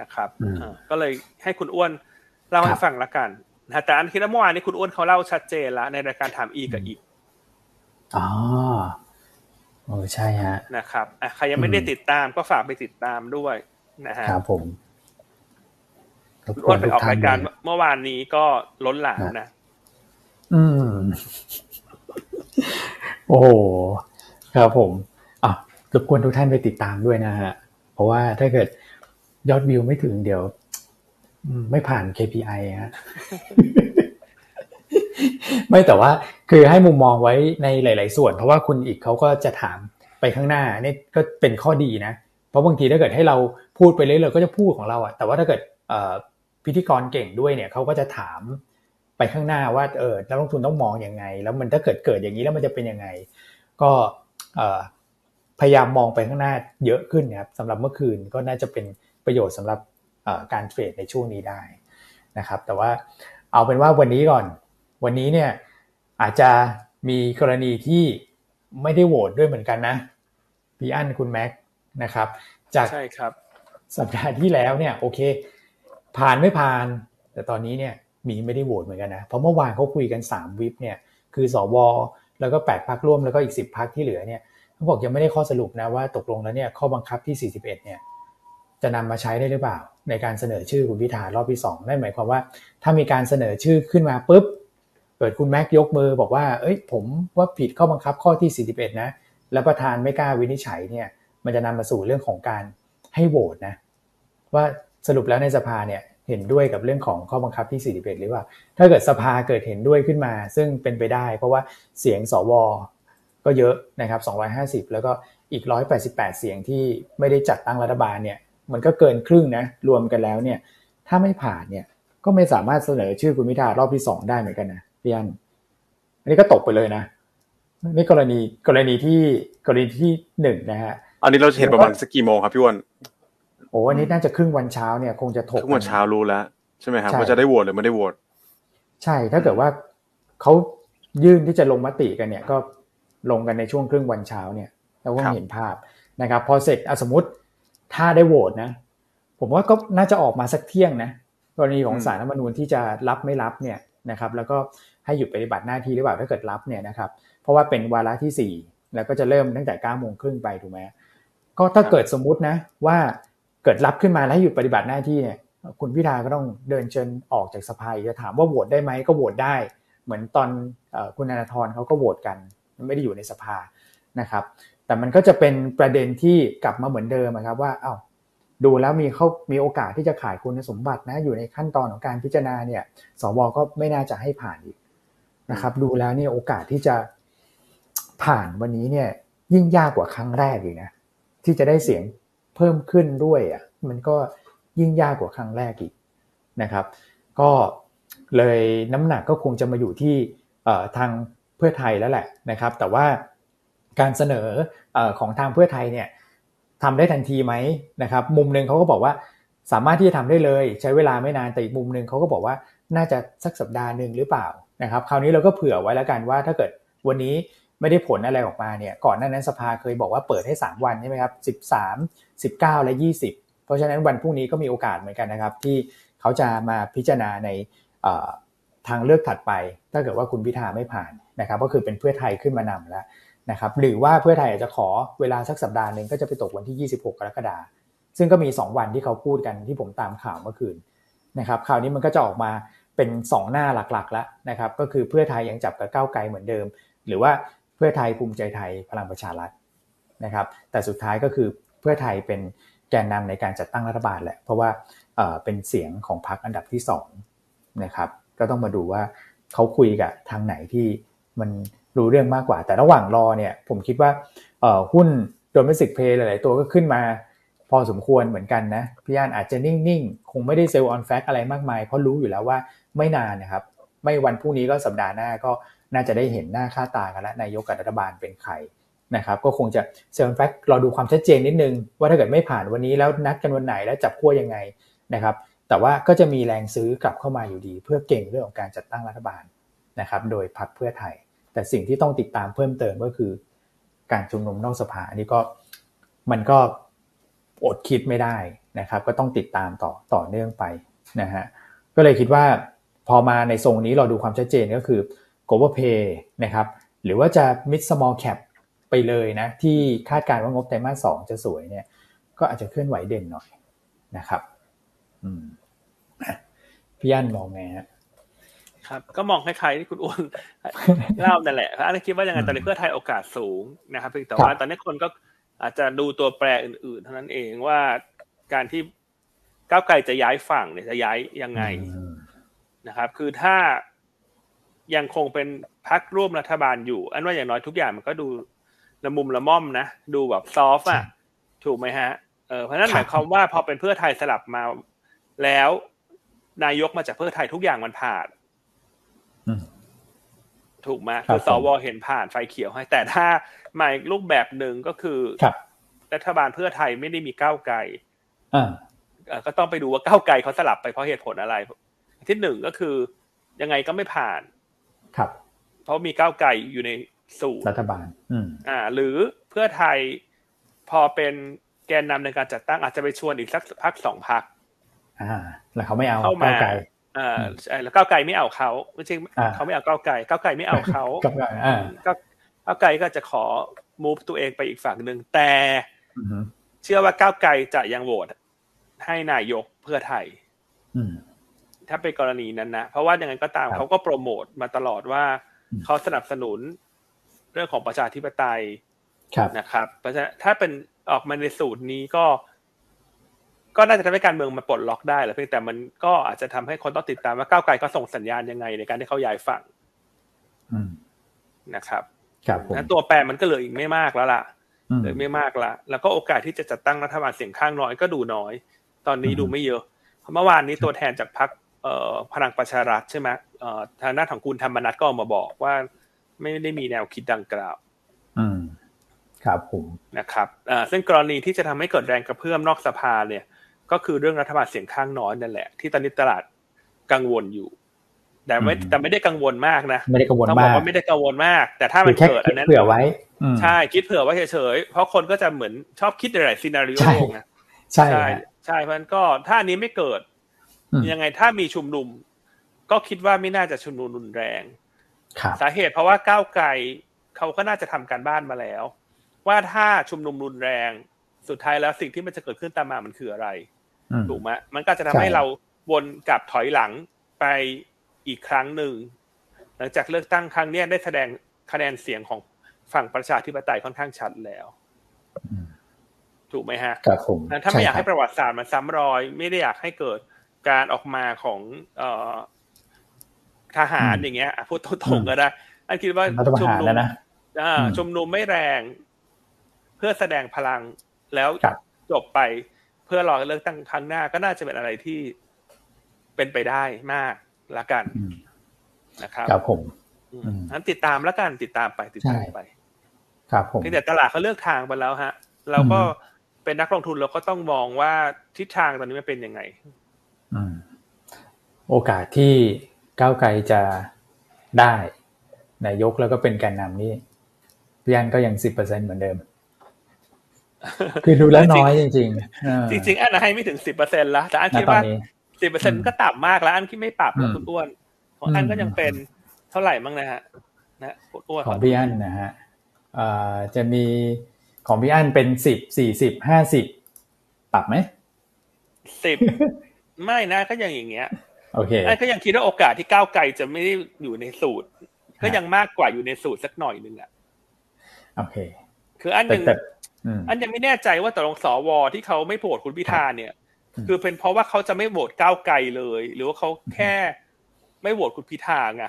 นะครับอืมเออก็เลยให้คุณอ้วนเล่าให้ครับฟังละกันนะแต่อันคิดว่าเมื่อวานนี้คุณอ้วนเขาเล่าชัดเจนแล้วในรายการถามอีกับอีกอ๋อเออใช่ฮะนะครับอะใครยังไม่ได้อืมติดตามก็ฝากไปติดตามด้วยนะฮะครับผมรบคุณกอ้ววนนไปออกทุท่รายการเลยเมื่อวานนี้ก็ล้นหลามนะ อืม โอ้โห ครับผมอะรบกวนทุกท่านไปติดตามด้วยนะฮะ เพราะว่าถ้าเกิดยอดวิวไม่ถึงเดี๋ยวอืมไม่ผ่าน KPI ฮะไม่แต่ว่าคือให้มุมมองไว้ในหลาย ๆ ส่วน เพราะว่าคุณอีกเขาก็จะถามไปข้างหน้านี่ก็เป็นข้อดีนะ เพราะบางทีถ้าเกิดให้เราพูดไปเรื่อยๆก็จะพูดของเราอะแต่ว่าถ้าเกิดเอ่อพิธีกรเก่งด้วยเนี่ยเขาก็จะถามไปข้างหน้าว่าเออนักลงทุนต้องมองยังไง แล้วมันถ้าเกิดเกิดอย่างนี้แล้วมันจะเป็นยังไง ก็เอ่อ พยายามมองไปข้างหน้าเยอะขึ้นนะครับสำหรับเมื่อคืนก็น่าจะเป็นประโยชน์สำหรับเอ่อการเทรดในช่วงนี้ได้นะครับ แต่ว่าเอาเป็นว่าวันนี้ก่อน วันนี้เนี่ยอาจจะมีกรณีที่ไม่ได้โหวตด้วยเหมือนกันนะพี่อั้นคุณแม็กนะครับ จากใช่ครับ สัปดาห์ที่แล้วเนี่ยโอเค ผ่านไม่ผ่าน แต่ตอนนี้เนี่ยมีไม่ได้โหวตเหมือนกันนะเพราะเมื่อวานเขาคุยกัน3วิปเนี่ยคือสว แล้วก็ 8พักร่วมแล้วก็อีก 10พักที่เหลือเนี่ยเขาบอกยังไม่ได้ข้อสรุปนะว่าตกลงแล้วเนี่ยข้อบังคับที่ 41เนี่ยจะนำมาใช้ได้หรือเปล่า ในการเสนอชื่อคุณพิธารอบที่2นั่นหมายความว่า ถ้ามีการเสนอชื่อขึ้นมาปุ๊บเกิดคุณแม็กยกมือบอกว่า เอ้ย ผมว่าผิดข้อบังคับข้อที่ 41 นะ แล้วประธานไม่กล้าวินิจฉัยเนี่ย มันจะนำมาสู่เรื่องของการให้โหวตนะ ว่าสรุปแล้วในสภาเนี่ย เห็นด้วยกับเรื่องของข้อบังคับที่ 41 หรือเปล่า ถ้าเกิดสภาเกิดเห็นด้วยขึ้นมา ซึ่งเป็นไปได้ เพราะว่าเสียงสวก็เยอะนะครับ 250 แล้วก็อีก 188 เสียงที่ไม่ได้จัดตั้งรัฐบาลเนี่ย มันก็เกินครึ่งนะ รวมกันแล้วเนี่ย ถ้าไม่ผ่านเนี่ย ก็ไม่สามารถเสนอชื่อคุณพิธารอบที่สองได้เหมือนกันนะพี่อันอันนี้ก็ตกไปเลยนะ นี่กรณีกรณีที่กรณีที่หนึ่งนะฮะ อันนี้เราจะเห็นประมาณสักกี่โมงครับพี่อ้วน โอ้อันนี้น่าจะครึ่งวันเช้าเนี่ยคงจะถกทุกวันเช้ารู้แล้วใช่ไหมครับใช่ว่าจะได้โหวตหรือไม่ได้โหวตใช่ถ้าเกิดว่าเขายื่นที่จะลงมติกันเนี่ยก็ลงกันในช่วงครึ่งวันเช้าเนี่ยเราก็เห็นภาพนะครับ พอเสร็จอะสมมติถ้าได้โหวตนะ ผมว่าก็น่าจะออกมาสักเที่ยงนะกรณีของสารรัฐธรรมนูญที่จะรับไม่รับเนี่ยนะครับ แล้วก็ให้หยุดปฏิบัติหน้าที่หรือเปล่าถ้าเกิดรับเนี่ยนะครับ เพราะว่าเป็นวาระที่สี่แล้วก็จะเริ่มตั้งแต่เก้าโมงครึ่งไปถูกไหมก็ถ้าเกิดสมมุตินะว่า เกิดรับขึ้นมาแล้วหยุดปฏิบัติหน้าที่เนี่ยคุณพิธาก็ต้องเดินเชิญออกจากสภาจะถามว่าโหวตได้ไหมก็โหวตได้ เหมือนตอนคุณธนาธรเขาก็โหวตกันไม่ได้อยู่ในสภานะครับ แต่มันก็จะเป็นประเด็นที่กลับมาเหมือนเดิมครับว่าเอ้าดูแล้วมีเขามีโอกาสที่จะขายคุณสมบัตินะอยู่ในขั้นตอนของการพิจารณาเนี่ยสวก็ไม่น่าจะให้ผ่านอีกนะครับ ดูแล้วเนี่ยโอกาสที่จะผ่านวันนี้เนี่ยยิ่งยากกว่าครั้งแรกอีกนะที่จะได้เสียง เพิ่มขึ้นด้วยอะมันก็ยิ่งยากกว่าครั้งแรกอีกนะครับ ก็เลยน้ำหนักก็คงจะมาอยู่ที่ทางเพื่อไทยแล้วแหละนะครับ แต่ว่าการเสนอเอ่อของทางเพื่อไทยเนี่ยทำได้ทันทีไหมนะครับ มุมหนึ่งเขาก็บอกว่าสามารถที่จะทำได้เลยใช้เวลาไม่นานแต่อีกมุมหนึ่งเขาก็บอกว่าน่าจะสักสัปดาห์หนึ่งหรือเปล่านะครับ คราวนี้เราก็เผื่อไว้แล้วกันว่าถ้าเกิดวันนี้ ไม่ได้ผลอะไรออกมาเนี่ยก่อนหน้านั้นสภาเคยบอกว่าเปิดให้ 3 วันใช่ไหมครับ13 19 และ 20 เพราะฉะนั้นวันพรุ่งนี้ก็มีโอกาสเหมือนกันนะครับ ที่เขาจะมาพิจารณาในทางเลือกถัดไป ถ้าเกิดว่าคุณพิธาไม่ผ่านนะครับ ก็คือเป็นเพื่อไทยขึ้นมานำแล้วนะครับ หรือว่าเพื่อไทยอาจจะขอเวลาสักสัปดาห์หนึ่งก็จะไปตกวันที่ 26 กรกฎาคมซึ่งก็มี 2 วันที่เขาพูดกันที่ผมตามข่าวเมื่อคืนนะครับคราวนี้มันก็จะออกมาเป็น 2 หน้าหลักๆแล้วนะครับ ก็คือเพื่อไทยยังจับกับก้าวไกลเหมือนเดิม หรือว่า เพื่อไทยภูมิใจไทยพลังประชารัฐนะครับ แต่สุดท้ายก็คือเพื่อไทยเป็นแกนนำในการจัดตั้งรัฐบาลแหละเพราะว่าเป็นเสียงของพรรคอันดับที่สองนะครับ ก็ต้องมาดูว่าเขาคุยกับทางไหนที่มันรู้เรื่องมากกว่า แต่ระหว่างรอเนี่ยผมคิดว่าหุ้นโดเมสิกเพย์หลาย ๆ ตัวก็ขึ้นมาพอสมควรเหมือนกันนะพี่อันอาจจะนิ่ง ๆ คงไม่ได้เซลล์ออนแฟกอะไรมากมาย เพราะรู้อยู่แล้วว่าไม่นานนะครับ ไม่วันพรุ่งนี้ก็สัปดาห์หน้าก็ น่าจะได้เห็นหน้าค่าตากันแล้วนายกกับรัฐบาลเป็นใครนะครับก็คงจะเซลล์แฟกรอดูความชัดเจนนิดนึง ว่าถ้าเกิดไม่ผ่านวันนี้แล้วนัดกันวันไหนแล้วจับขั้วยังไงนะครับแต่ว่าก็จะมีแรงซื้อกลับเข้ามาอยู่ดี เพื่อเก่งเรื่องของการจัดตั้งรัฐบาลนะครับโดยพรรคเพื่อไทย แต่สิ่งที่ต้องติดตามเพิ่มเติมก็คือ การชุมนุมนอกสภาอันนี้ก็มันก็อดคิดไม่ได้นะครับ ก็ต้องติดตามต่อต่อเนื่องไปนะฮะก็เลยคิดว่าพอมาในทรงนี้เราดูความชัดเจนก็คือ global pay นะครับหรือว่าจะ mid small cap ไปเลยนะที่คาดการณ์ว่างบไตรมาสสองจะสวยเนี่ยก็อาจจะเคลื่อนไหวเด่นหน่อยนะครับอืมอะพี่ยันมองไงฮะครับก็มองคล้ายๆที่คุณอ้วนเล่านั่นแหละอันนี้คิดว่ายังไงตอนนี้เพื่อไทยโอกาสสูงนะครับเพียงแต่ว่าตอนนี้คนก็อาจจะดูตัวแปรอื่น ๆ เท่านั้นเองว่าการที่ก้าวไกลจะย้ายฝั่งเนี่ยจะย้ายยังไงอืมนะครับ คือถ้า ยังคงเป็นพักร่วมรัฐบาลอยู่ อันว่าอย่างน้อยทุกอย่างมันก็ดูละมุมละม่อมนะ ดูแบบซอฟอะ ถูกไหมฮะเออเพราะฉะนั้นหมายความว่าพอเป็นเพื่อไทยสลับมาแล้ว นายกมาจากเพื่อไทยทุกอย่างมันผ่านอืมถูกไหมครับคือสวเห็นผ่านไฟเขียวให้ แต่ถ้ามาอีกรูปแบบหนึ่งก็คือครับรัฐบาลเพื่อไทยไม่ได้มีก้าวไกลอ่าเอ่อก็ต้องไปดูว่าก้าวไกลเขาสลับไปเพราะเหตุผลอะไรที่หนึ่งก็คือยังไงก็ไม่ผ่าน ครับ เพราะมีก้าวไกลอยู่ในสูตรรัฐบาล อืมอ่า หรือเพื่อไทยพอเป็นแกนนำในการจัดตั้งอาจจะไปชวนอีกสักพักสองพักอ่า แล้วเขาไม่เอาเข้ามาก้าวไกลอ่าใช่แล้วก้าวไกลไม่เอาเขาไม่ใช่อ่าเขาไม่เอาก้าวไกลก้าวไกลไม่เอาเขาก้าวไกลอ่าก็ก้าวไกลก็จะขอ move ตัวเองไปอีกฝั่งหนึ่งแต่อืมเชื่อว่าก้าวไกลจะยังโหวตให้นายกเพื่อไทยอืม ถ้าเป็นกรณีนั้นนะเพราะว่ายังไงก็ตามครับเขาก็โปรโมทมาตลอดว่าอืมเขาสนับสนุนเรื่องของประชาธิปไตยครับนะครับเพราะฉะนั้นถ้าเป็นออกมาในสูตรนี้ก็ ก็น่าจะทำให้การเมืองมันปลดล็อกได้แหละเพียงแต่มันก็อาจจะทำให้คนต้องติดตามว่าก้าวไกลเขาส่งสัญญาณยังไงในการที่เขาย้ายฝั่งอืมนะครับครับผมนั้นตัวแปรมันก็เหลืออีกไม่มากแล้วล่ะอืมเหลือไม่มากละแล้วก็โอกาสที่จะจัดตั้งรัฐบาลเสียงข้างน้อยก็ดูน้อย ตอนนี้อืมดูไม่เยอะเพราะเมื่อวานนี้ตัวแทนจากพรรคเอ่อ พลังประชารัฐใช่ไหมเอ่อทางด้านของคุณธรรมนัฐก็ออกมาบอกว่าไม่ได้มีแนวคิดดังกล่าว อืมครับผมนะครับอ่าซึ่งกรณีที่จะทำให้เกิดแรงกระเพื่อมนอกสภาเนี่ย ก็คือเรื่องรัฐบาลเสียงข้างน้อยนั่นแหละ ที่ตอนนี้ตลาดกังวลอยู่ แต่ไม่แต่ไม่ได้กังวลมากนะไม่ได้กังวลต้องบมาอกกว่าไม่ได้กังวลมาก แต่ถ้ามันคือแค่เกิดคิอัดนนั้นเผื่อไว้อืมใช่คิดเผื่อไว้เฉยๆเพราะคนก็จะเหมือนชอบคิดหลายๆซีนารีโอใช่ไงใช่ใช่ฮะใช่เพราะฉะนั้นก็ถ้าอันนี้ไม่เกิดอืม ยังไงถ้ามีชุมนุม ก็คิดว่าไม่น่าจะชุมนุมรุนแรงครับสาเหตุเพราะว่าก้าวไกลเขาก็น่าจะทำการบ้านมาแล้ว ว่าถ้าชุมนุมรุนแรงสุดท้ายแล้วสิ่งที่มันจะเกิดขึ้นตามมามันคืออะไรอืมถูกไหมมันก็จะทำให้ใช่เราวนกลับถอยหลังไปอีกครั้งหนึ่งหลังจากเลือกตั้งครั้งเนี้ยได้แสดงคะแนนเสียงของฝั่งประชาธิปไตยค่อนข้างชัดแล้วอืมถูกไหมฮะครับผมถ้าไม่อยากช่ให้คปรับระวัติศาสตร์มันซ้ำรอย ไม่ได้อยากให้เกิด การออกมาของเอ่อทหารอย่างเงี้ยอะพูดตรงๆก็ได้อันคิดว่ารัฐประชุมหารนุมแล้วนะอ่าอืมชุมนุมไม่แรง เพื่อแสดงพลังแล้วครับจบไปเพื่อรอเลือกตั้งครั้งหน้าก็น่าจะเป็นอะไรที่เป็นไปได้มากละกันอืมนะครับครับผมอืมอืมงั้นติดตามแล้วกันติดตามไปติดตามใช่ไป ครับผมเพียงแต่ตลาดเขาเลือกทางไปแล้วฮะ เราก็อืมเป็นนักลงทุนเราก็ต้องมองว่าทิศทางตอนนี้มันเป็นยังไงอืม โอกาสที่ก้าวไกลจะได้นายกแล้วก็เป็นแกนนำนี่พี่อันก็ยังสิบเปอร์เซ็นเหมือนเดิม คือดูแล้วน้อยจริงๆเออจริง ๆ อันนะให้ไม่ถึงสิบเปอร์เซ็นต์ละแต่อันณคิดตอนว่านี้สิบเปอร์เซ็นต์ก็ต่ำมากแล้วอันคิดไม่ปรับแล้วอืมคุณอ้วน ของอันอืมก็ยังเป็นเท่าไหร่บ้างนะฮะนะคุณอ้วนของพี่อันนะฮะเอ่อจะมีของพี่อันเป็นสิบสี่สิบห้าสิบปรับไหมสิบ ไม่นะก็ยังอย่างเงี้ยโอเคอันก็ยังคิดว่าโอกาสที่ก้าวไกลจะไม่ได้อยู่ในสูตร ก็ยังมากกว่าอยู่ในสูตรสักหน่อยหนึ่งอะโอเค คืออันแต่ยังแต่อืมอันยังไม่แน่ใจว่าตกลงสวที่เขาไม่โหวตคุณพิธาเนี่ยอืมคือเป็นเพราะว่าเขาจะไม่โหวตก้าวไกลเลย หรือว่าเขาแค่ไม่โหวตคุณพิธาไง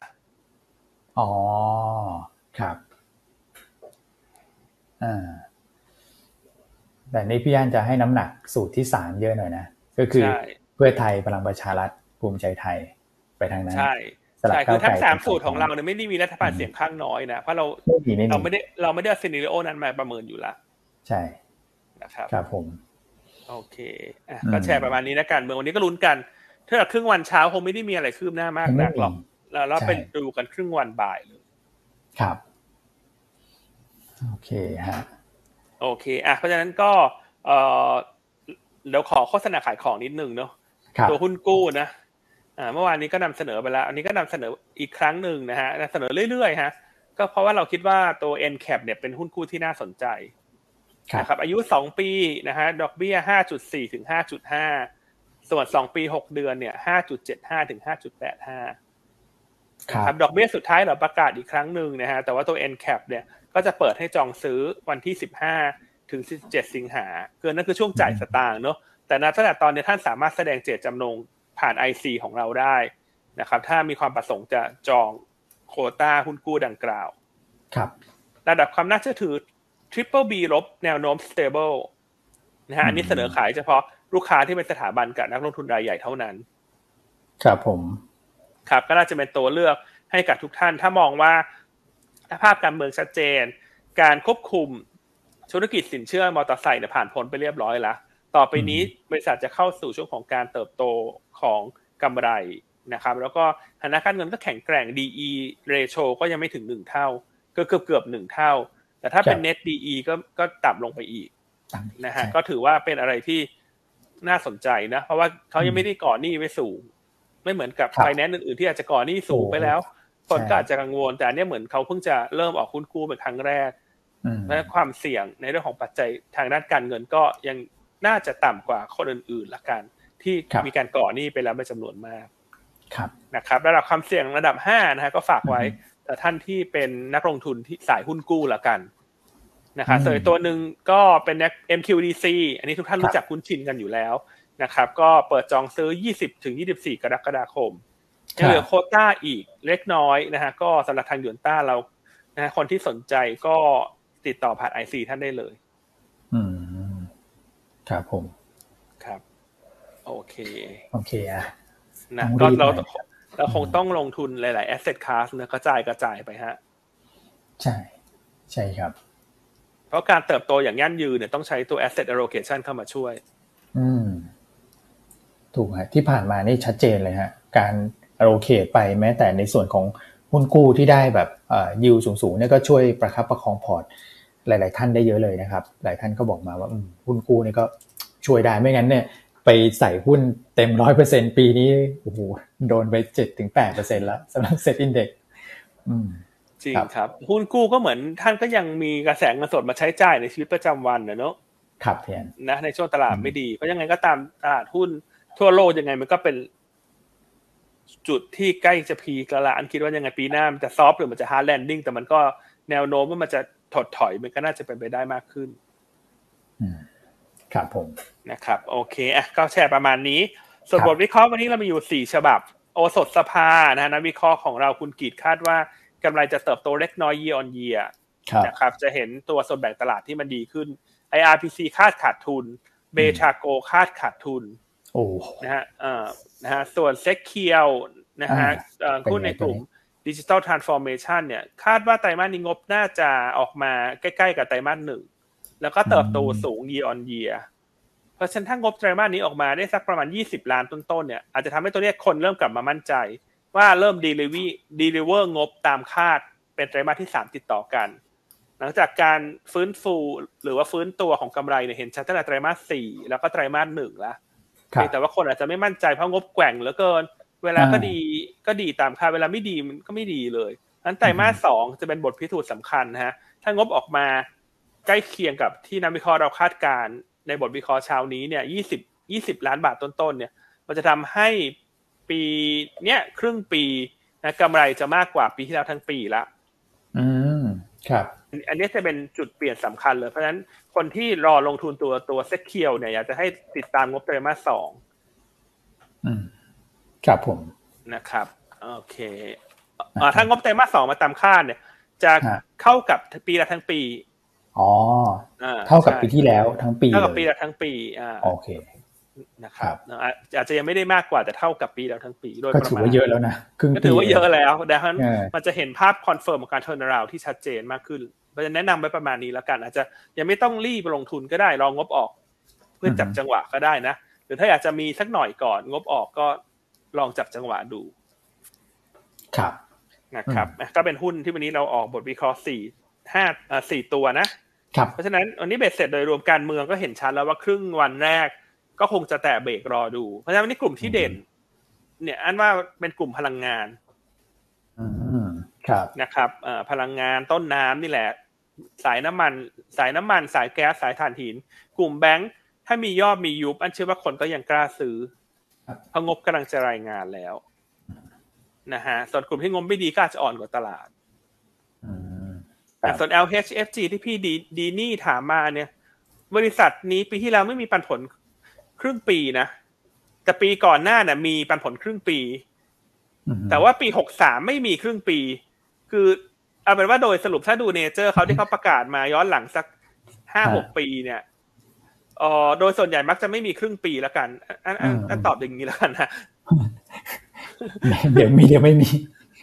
อ๋อครับอ่าแต่นี่พี่อันจะให้น้ำหนักสูตรที่สามเยอะหน่อยนะก็คือใช่ เพื่อไทยพลังประชารัฐภูมิใจไทยไปทางนั้นใช่สลับใช่คือทั้งก้าวไกลสามเป็นสูตรของสองเราเนี่ยไม่ได้มีรัฐบาลอืมเสียงข้างน้อยนะเพราะเราไม่มีไม่เรามีไม่ได้เราไม่ได้เอาซีนิโอนั้นมาประเมินอยู่ละใช่นะครับครับผม โอเคอะอืมก็แชร์ประมาณนี้นะการเมืองวันนี้ก็ลุ้นกันถ้าครึ่งวันเช้าคงไม่ได้มีอะไรคืบหน้ามากนักหรอกแล้วเราใช่ไปดูกันครึ่งวันบ่ายเลยครับโอเคฮะโอเคอะเพราะฉะนั้นก็เอ่อเดี๋ยวขอโฆษณาขายของนิดนึงเนาะครับ ตัวหุ้นกู้นะอ่าเมื่อวานนี้ก็นำเสนอไปแล้ว อันนี้ก็นำเสนออีกครั้งหนึ่งนะฮะนำเสนอเรื่อยๆฮะก็เพราะว่าเราคิดว่าตัว NCAP เนี่ยเป็นหุ้นกู้ที่น่าสนใจครับนะครับอายุ2ปีนะฮะดอกเบี้ย5.4ถึง5.5ส่วน2ปี6เดือนเนี่ย5.75ถึง5.85ครับครับดอกเบี้ยสุดท้ายเราประกาศอีกครั้งหนึ่งนะฮะแต่ว่าตัว NCAP เนี่ยก็จะเปิดให้จองซื้อวันที่15ถึง17สิงหาคือนั่นคือช่วงจ่ายสตางค์เนาะ แต่ณตั้งแต่ตอนนี้ท่านสามารถแสดงเจตจำนงผ่าน IC ของเราได้นะครับ ถ้ามีความประสงค์จะจองโควต้าหุ้นกู้ดังกล่าว ครับ ระดับความน่าเชื่อถือ Triple B ลบแนวโน้ม stable นะฮะอันนี้อืมเสนอขายเฉพาะลูกค้าที่เป็นสถาบันกับนักลงทุนรายใหญ่เท่านั้น ครับผม ครับก็น่าจะเป็นตัวเลือกให้กับทุกท่าน ถ้ามองว่าถ้าภาพการเมืองชัดเจน การควบคุมธุรกิจสินเชื่อมอเตอร์ไซค์เนี่ยผ่านพ้นไปเรียบร้อยแล้ว ต่อไปนี้บริษัทจะเข้าสู่ช่วงของการเติบโตของกำไรนะครับแล้วก็ฐานะการเงินก็แข็งแกร่ง DE ratio ก็ยังไม่ถึงหนึ่งเท่า ก็เกือบเกือบหนึ่งเท่า แต่ถ้าเป็นครับ net DE ก็ก็ต่ำลงไปอีกตามนะฮะใช่ก็ถือว่าเป็นอะไรที่น่าสนใจนะ เพราะว่าเขายังไม่ได้ก่อหนี้ไว้สูง ไม่เหมือนกับครับไฟแนนซ์อื่นๆที่อาจจะก่อหนี้สูงไปแล้ว คนใช่ก็อาจจะกังวล แต่อันเนี้ยเหมือนเขาเพิ่งจะเริ่มออกหุ้นกู้เป็นครั้งแรกอืมเพราะฉะนั้นความเสี่ยงในเรื่องของปัจจัยทางด้านการเงินก็ยัง น่าจะต่ำกว่าคนอื่นๆละกัน ที่ครับมีการก่อหนี้ไปแล้วเป็นจำนวนมากครับนะครับระดับความเสี่ยงระดับ5นะฮะก็ฝากไว้อือฮึแต่ท่านที่เป็นนักลงทุนที่สายหุ้นกู้ละกันนะครับอืมส่วนอีกตัวหนึ่งก็เป็น MQDC อันนี้ทุกท่านครับรู้จักคุ้นชินกันอยู่แล้วนะครับก็เปิดจองซื้อ 20ถึง24 กรกฎาคมยังเหลือโควต้าอีกเล็กน้อยนะฮะก็สำหรับทางหยวนต้าเรานะฮะคนที่สนใจก็ติดต่อผ่าน IC ท่านได้เลยอืม ครับผม ครับ โอเค โอเคอะนะต้องก็รีบเราหน่อยเราคงต้องลงทุนหลาย ๆ asset class นะกระจายกระจายไปฮะ ใช่ ใช่ครับ เพราะการเติบโตอย่างยั่งยืนเนี่ยต้องใช้ตัว asset allocation เข้ามาช่วย อืม ถูกฮะที่ผ่านมานี่ชัดเจนเลยฮะ การ allocate ไปแม้แต่ในส่วนของหุ้นกู้ที่ได้แบบเอ่อยิวสูง ๆ เนี่ยก็ช่วยประคับประคองพอร์ต หลาย ๆ ท่านได้เยอะเลยนะครับ หลายท่านก็บอกมาว่าอืมหุ้นกู้นี่ก็ช่วยได้ไม่งั้นเนี่ยไปใส่หุ้นเต็มร้อยเปอร์เซ็นปีนี้โอ้โหโดนไปเจ็ดถึงแปดเปอร์เซ็นแล้วสำหรับ SET Indexอืมจริงครับครับ หุ้นกู้ก็เหมือนท่านก็ยังมีกระแสเงินสดมาใช้จ่ายในชีวิตประจำวันนะเนอะครับเพียนนะในช่วงตลาดไม่ดีเพราะยังไงก็ตามตลาดหุ้นทั่วโลกยังไงมันก็เป็นจุดที่ใกล้จะ peak ละอันคิดว่ายังไงปีหน้ามันจะ soft หรือมันจะ hard landing แต่มันก็แนวโน้มว่ามันจะ ถดถอยมันก็น่าจะเป็นไปได้มากขึ้นอืมครับผมนะครับ โอเคอะก็แชร์ประมาณนี้ ส่วนครับบทวิเคราะห์วันนี้เรามีอยู่สี่ฉบับ โอสถสภานะฮะนักวิเคราะห์ของเราคุณกีดคาดว่ากำไรจะเติบโตเล็กน้อย year on year ครับนะครับ จะเห็นตัวส่วนแบ่งตลาดที่มันดีขึ้น IRPC คาดขาดทุน เบชาโกคาดขาดทุนโอ้นะฮะเอ่อนะฮะส่วน SECURE นะฮะอ่าเอ่อเป็นไงหุ้นในกลุ่มตัวนี้ ดิจิ t a ลทรานส์ฟอร์เมชันเนี่ยคาดว่าไตรมาสนี้งบน่าจะออกมาใกล้ๆกับไตรมาสหนึ่งแล้วก็เติบโตสูง year on year เพราะฉะนั้นถ้างบไตรมาสนี้ออกมาได้สักประมาณ 20 ล้านต้นๆเนี่ยอาจจะทำให้ตัวเลขคนเริ่มกลับมามั่นใจ ว่าเริ่ม deliver deliver งบตามคาดเป็นไตรมาสที่ 3 ติดต่อกัน หลังจากการฟื้นฟูหรือว่าฟื้นตัวของกำไรเนี่ยเห็นชัดตั้งแต่ไตรมาสสี่แล้วก็ไตรมาสหนึ่งแล้วครับเพียงแต่ว่าคนอาจจะไม่มั่นใจเพราะงบแกว่งเหลือเกิน เวลาก็อ่าดีก็ดีตามคาดเวลาไม่ดีมันก็ไม่ดีเลยนั้นไตรมาสสองจะเป็นบทพิสูจน์สำคัญนะฮะถ้างบออกมาใกล้เคียงกับที่นักวิเคราะห์เราคาดการณ์ในบทวิเคราะห์เช้านี้เนี่ยยี่สิบยี่สิบล้านบาทต้นๆเนี่ย มันจะทำให้ปีเนี้ยครึ่งปีนะกำไรจะมากกว่าปีที่แล้วทั้งปีละ อืม ครับ อันนี้จะเป็นจุดเปลี่ยนสำคัญเลย เพราะฉะนั้นคนที่รอลงทุนตัวตัวเซ็ตเคียวเนี่ยอยากจะให้ติดตามงบไตรมาสสอง อืม ครับผมนะครับโอเคอ่าถ้างบไตรมาสสองมาตามคาดเนี่ย จะฮะเข้ากับปีละทั้งปีอ๋ออ่เท่ากับใช่ปีที่แล้วทั้งปีเท่ากับเลยปีละทั้งปีอ่าโอเคนะครับอ่าอาจจะยังไม่ได้มากกว่าแต่เท่ากับปีแล้วทั้งปีโดยก็ประถือมาณว่าเยอะแล้วนะครึ่งก็ปีถือว่าเยอะแล้วดังนั้นเออมันจะเห็นภาพ confirm ของการ turnaround ที่ชัดเจนมากขึ้นเพราะฉะนั้นแนะนำไว้ประมาณนี้แล้วกัน อาจจะยังไม่ต้องรีบลงทุนก็ได้ลองงบออก เพื่อจับจังหวะก็ได้นะ หรือถ้าอยากจะมีสักหน่อยก่อนงบออกก็ ลองจับจังหวะดู ครับนะครับอะก็เป็นหุ้นที่วันนี้เราออกบทวิเคราะห์สี่ห้าอ่าสี่ตัวนะครับเพราะฉะนั้นวันนี้เบ็ดเสร็จโดยรวมการเมืองก็เห็นชัดแล้วว่าครึ่งวันแรก ก็คงจะแตะเบรกรอดู เพราะฉะนั้นวันนี้กลุ่มที่เด่น เนี่ย อันว่าเป็นกลุ่มพลังงานอืมครับนะครับเอ่อพลังงานต้นน้ำนี่แหละ สายน้ำมัน สายน้ำมัน สายแก๊สสายถ่านหิน กลุ่มแบงค์ถ้ามียอดมียุบอันเชื่อว่าคนก็ยังกล้าซื้อครับ เพราะงบกำลังจะรายงานแล้วนะฮะส่วนกลุ่มที่งบไม่ดีก็อาจจะอ่อนกว่าตลาดอืมคแต่รับส่วน LHFG ที่พี่ดีดีนี่ถามมาเนี่ย บริษัทนี้ปีที่แล้วไม่มีปันผลครึ่งปีนะแต่ปีก่อนหน้าเนี่ยมีปันผลครึ่งปีอืมแต่ว่าปีหกสามไม่มีครึ่งปี คือเอาเป็นว่าโดยสรุปถ้าดูเนเจอร์เขาที่เขาประกาศมาย้อนหลังสักห้าหกปีเนี่ย เออโดยส่วนใหญ่มักจะไม่มีครึ่งปีแล้วกันอันอันอันตอบอย่างนี้แล้วกันนะเดี๋ยวมีเดี๋ยวไม่มี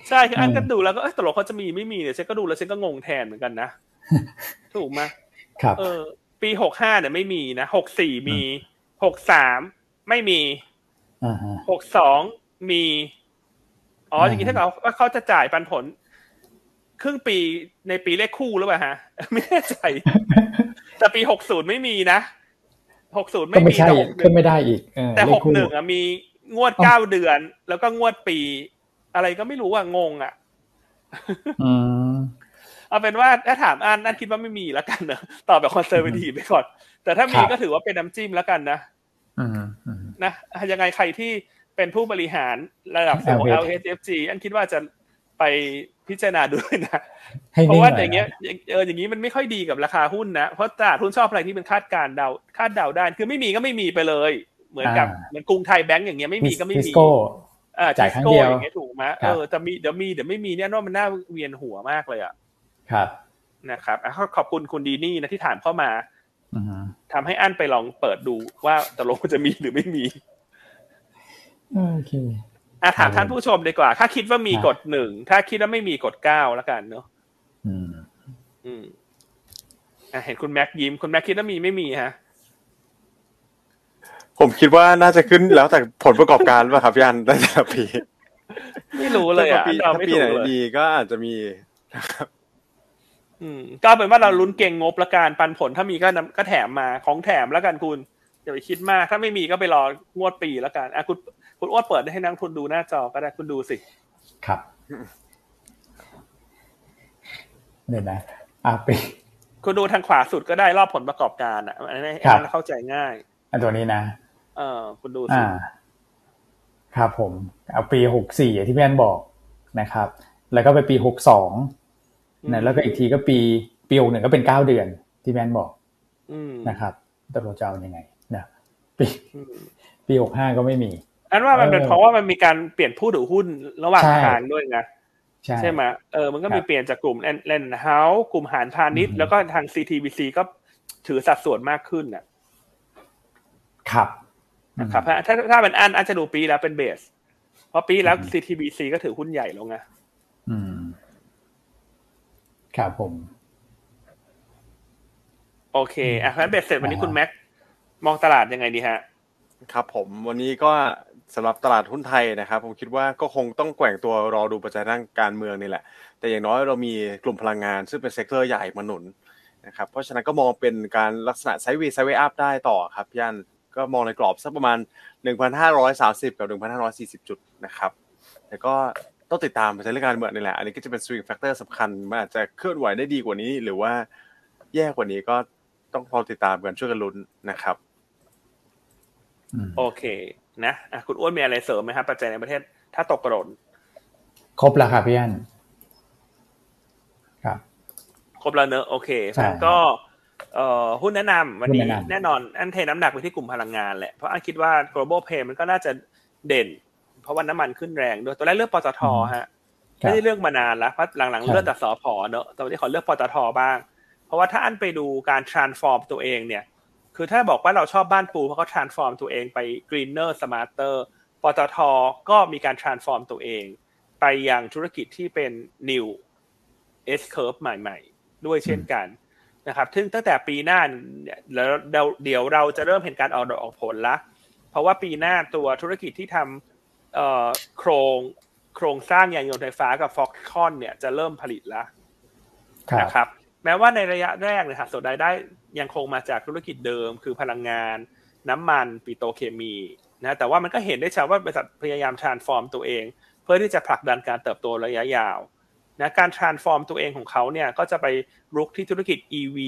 ใช่คืออันอืมก็ดูแล้วก็เอ้ยตกลงเขาจะมีไม่มีเนี่ยฉันก็ดูแล้วฉันก็งงแทนเหมือนกันนะถูกไหมครับ เออ ปีหกห้าเนี่ยไม่มีนะหกสี่มีหกสามไม่มีอ่าฮะหกสองมีอ๋ออ่าอย่างนี้ถ้าเกิดว่าเขาจะจ่ายปันผล ครึ่งปีในปีเลขคู่หรือเปล่าฮะ ไม่แน่ใจแต่ปีหกศูนย์ไม่มีนะ หกศูนย์ก็ไม่ไม่มีใช่แต่หกหก็นึ่งไม่ได้อีกเออแต่เลหขกคู่หนึ่งอะมีงวดเก้าเดือน แล้วก็งวดปี อะไรก็ไม่รู้อะงงอะอืมเอาเป็นว่าถ้าถามอันอันคิดว่าไม่มีแล้วกันเนอะตอบแบบคอนเซอร์วทีไปก่อน แต่ถ้ามีครับก็ถือว่าเป็นน้ำจิ้มแล้วกันนะอืมอืมนะยังไงใครที่เป็นผู้บริหารระดับสูงของ LH LHFG อันคิดว่าจะไป พิจารณาดูด้วยนะให้เพนิ่ราะงว่าหน่อย่างเงี้ยเอออย่างนี้มันไม่ค่อยดีกับราคาหุ้นนะเพราะตลาดหุ้นชอบอะไรที่เป็นคาดการณ์เดาคาดเดาได้คือไม่มีก็ไม่มีไปเลย เหมือนกับเหมือนกรุงไทยแบงก์อย่างเงี้ยไม่มีก็ไม่ทิสมีโก้อ่าจ่ายครั้งเดียวอย่างเงี้ยถูกไหมครัเอบอแต่มีเดี๋ยวมีเดี๋ยวไม่มีเนี่ยว่ามันน่าเวียนหัวมากเลยอะครับนะครับอะขอบคุณคุณดีนี่นะที่ถามเข้ามาอืมทำให้อันไปลองเปิดดูว่าตกลงมันจะมีหรือไม่มีโอเค อะถามครับท่านผู้ชมดีกว่า ถ้าคิดว่ามีครับกดหนึ่ง ถ้าคิดว่าไม่มีกดเก้าแล้วกันเนาะอืมอะเห็นคุณแม็กยิ้ม คุณแม็กคิดว่ามีไม่มีฮะ ผมคิดว่าน่าจะขึ้นแล้วแต่ผลประกอบการป่ะครับพี่อันแต่ละปี ไม่รู้เลยอะถ้าปีเราถ้าไม่ปีถูไหนกเลยดีก็อาจจะมีนะครับอืมก็เอาเป็นว่าเราลุ้นเก่งงบละกันปันผลถ้ามีก็นำก็แถมมาของแถมแล้วกันคุณอย่าไปคิดมาก ถ้าไม่มีก็ไปรองวดปีแล้วกันอะคุณ คุณอ้วนเปิดให้นักลงทุนดูหน้าจอก็ได้คุณดูสิ ครับเนี่ยนะอะปีคุณดูทางขวาสุดก็ได้รอบผลประกอบการอะอันนี้ครับอันนั้นเข้าใจง่ายอันตัวนี้นะ เออคุณดูสิอ่าครับผมเอาปีหกสี่ที่พี่แอนบอกนะครับ แล้วก็ไปปีหกสองนะแล้วก็อีกทีก็ปีปีหกหนึ่งก็เป็นเก้าเดือนที่พี่แอนบอกอืมนะครับตกลงจะเอายังไงนะปีอืมปีหกห้าก็ไม่มี อันว่ามันเป็นเออเพราะว่ามันมีการเปลี่ยนผู้ถือหุ้นระหว่างใช่ทางด้วยนะใช่ใช่ไหมเออมันก็มีครับเปลี่ยนจากกลุ่มแลนด์เฮาส์กลุ่มหารพาณิชย์อืมแล้วก็ทาง CTBC ก็ถือสัดส่วนมากขึ้นน่ะ ครับนะครับถ้าถ้าถ้าเป็นอันอันจะดูปีแล้วเป็นเบส เพราะปีแล้วอืม CTBC ก็ถือหุ้นใหญ่แล้วไงอืม ครับผม โอเคอะเพราะฉะนั้นเบสเสร็จวันนี้อ่าคุณแม็กมองตลาดยังไงดีฮะ ครับผมวันนี้ก็ สำหรับตลาดหุ้นไทยนะครับ ผมคิดว่าก็คงต้องแกว่งตัวรอดูปัจจัยด้านการเมืองนี่แหละ แต่อย่างน้อยเรามีกลุ่มพลังงาน ซึ่งเป็น sector ใหญ่มาหนุนนะครับเพราะฉะนั้นก็มองเป็นการลักษณะ sideway sideway up ได้ต่อครับพี่อันก็มองในกรอบสักประมาณ 1,530 กับ 1,540 จุดนะครับแต่ก็ต้องติดตามปัจจัยเรื่องการเมืองนี่แหละ อันนี้ก็จะเป็น swing factor สำคัญมันอาจจะเคลื่อนไหวได้ดีกว่านี้ หรือว่าแย่กว่านี้ก็ต้องรอติดตามกันช่วยกันลุ้นนะครับอืมโอเค นะอะคุณอ้วนมีอะไรเสริมไหมครับปัจจัยในประเทศถ้าตกกระโดดครบแล้วครับพี่อันครับ ครบแล้วเนอะโอเคใช่งั้นก็เอ่อหุ้นแนะนำวันนี้หุ้นแนะนำแน่นอนอันเทน้ำหนักไปที่กลุ่มพลังงานแหละเพราะอันคิดว่า global pay มันก็น่าจะเด่น เพราะว่าน้ำมันขึ้นแรงด้วยตัวแรกเลือกปตทฮะครับไม่ได้เลือกมานานแล้วเพราะหลังครัๆบเลือกแต่สอพอเนอะแต่วันนี้ขอเลือกปตทบ้าง เพราะว่าถ้าอันไปดูการ transform ตัวเองเนี่ย คือถ้าบอกว่าเราชอบบ้านปูเพราะเขา transform ตัวเองไป greener smarter ปตทก็มีการ transform ตัวเอง ไปยังธุรกิจที่เป็น new S curve ใหม่ ๆ ด้วยเช่นกันนะครับ ซึ่งตั้งแต่ปีหน้าเนี่ยแล้วเดี๋ยวเดี๋ยวเราจะเริ่มเห็นการออกดอกออกผลละ เพราะว่าปีหน้าตัวธุรกิจที่ทำเอ่อโครงโครงสร้างยานยนต์ไฟฟ้ากับ Foxconn เนี่ยจะเริ่มผลิตแล้วครับนะครับ แม้ว่าในระยะแรกเนี่ยค่ะส่วนรายได้ ยังคงมาจากธุรกิจเดิม คือพลังงาน น้ำมันปิโตรเคมีนะแต่ว่ามันก็เห็นได้ชัดว่าบริษัทพยายาม transform ตัวเอง เพื่อที่จะผลักดันการเติบโตระยะยาวนะการ transform ตัวเองของเขาเนี่ยก็จะไปรุกที่ธุรกิจ EV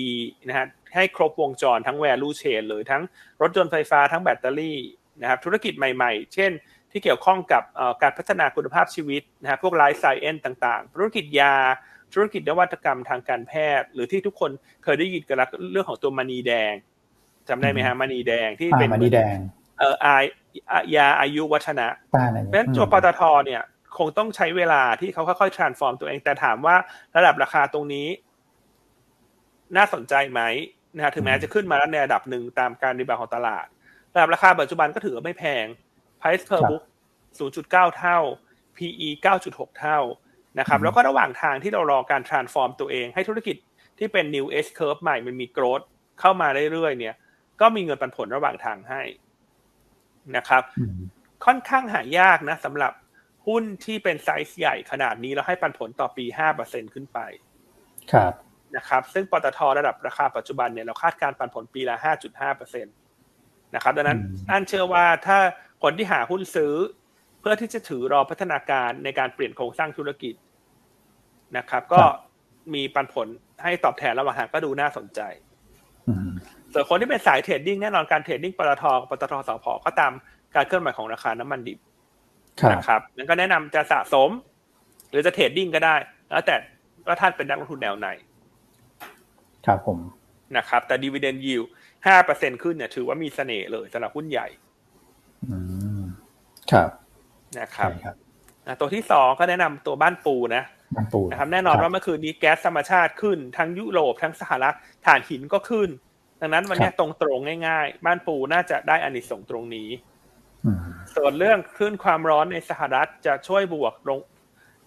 นะฮะให้ครบวงจรทั้ง value chain เลยทั้งรถยนต์ไฟฟ้าทั้งแบตเตอรี่นะครับธุรกิจใหม่ๆ เช่น ที่เกี่ยวข้องกับการพัฒนาคุณภาพชีวิตนะฮะพวกไลฟ์ไซเอนต่างๆ ธุรกิจยา ธุรกิจนวัตกรรมทางการแพทย์ หรือที่ทุกคนเคยได้ยินกันแล้วเรื่องของตัวมณีแดงจำได้ไหมฮะมณีแดงที่อ่าเป็นมาดีแดงเอ่ออายยาอายุวัฒนะป้าอะไรเพราะฉะนั้นตัวปตทเนี่ย คงต้องใช้เวลาที่เขาค่อยๆ transform ตัวเองแต่ถามว่าระดับราคาตรงนี้ น่าสนใจไหมนะฮะถึงแม้จะขึ้นมาแล้วในระดับหนึ่งตามการรีบาวของตลาดระดับราคาปัจจุบันก็ถือว่าไม่แพง price per book 0.9 เท่า PE 9.6 เท่า นะครับแล้วก็ระหว่างทางที่เรารอการ transform ตัวเอง ให้ธุรกิจที่เป็น new S curve ใหม่มันมี growth เข้ามาเรื่อยๆเนี่ย ก็มีเงินปันผลระหว่างทางให้นะครับอืมค่อนข้างหายากนะสำหรับหุ้นที่เป็นไซส์ใหญ่ขนาดนี้แล้วให้ปันผลต่อปี5%ขึ้นไป ครับนะครับ ซึ่งปตทระดับราคาปัจจุบันเนี่ยเราคาดการณ์ปันผลปีละ5.5%นะครับดังนั้นอืมอันเชื่อว่าถ้าคนที่หาหุ้นซื้อ เพื่อที่จะถือรอพัฒนาการในการเปลี่ยนโครงสร้างธุรกิจ นะครับ ก็มีปันผลให้ตอบแทนระหว่างทางก็ดูน่าสนใจอืมส่วนคนที่เป็นสาย trading แน่นอนการ trading ปตทกับปตทสผก็ตามการเคลื่อนไหวของราคาน้ำมันดิบครับนะครับนั้นก็แนะนำจะสะสม หรือจะ trading ก็ได้ แล้วแต่ว่าท่านเป็นนักลงทุนแนวไหน ครับผมนะครับ แต่ดีเวเดนยิวห้าเปอร์เซ็นขึ้นเนี่ยถือว่ามีเสน่ห์เลยสำหรับหุ้นใหญ่ อืม ครับนะครับใช่ครับ อะตัวที่สองก็แนะนำตัวบ้านปูนะบ้านปูนะครับแน่นอนว่าเมื่อคืนนี้แก๊สธรรมชาติขึ้น ทั้งยุโรปทั้งสหรัฐถ่านหินก็ขึ้น ดังนั้นวันนี้ตรงๆง่ายๆ บ้านปูน่าจะได้อานิสงส์ตรงนี้อืมส่วนเรื่องคลื่นความร้อนในสหรัฐจะช่วยบวกลง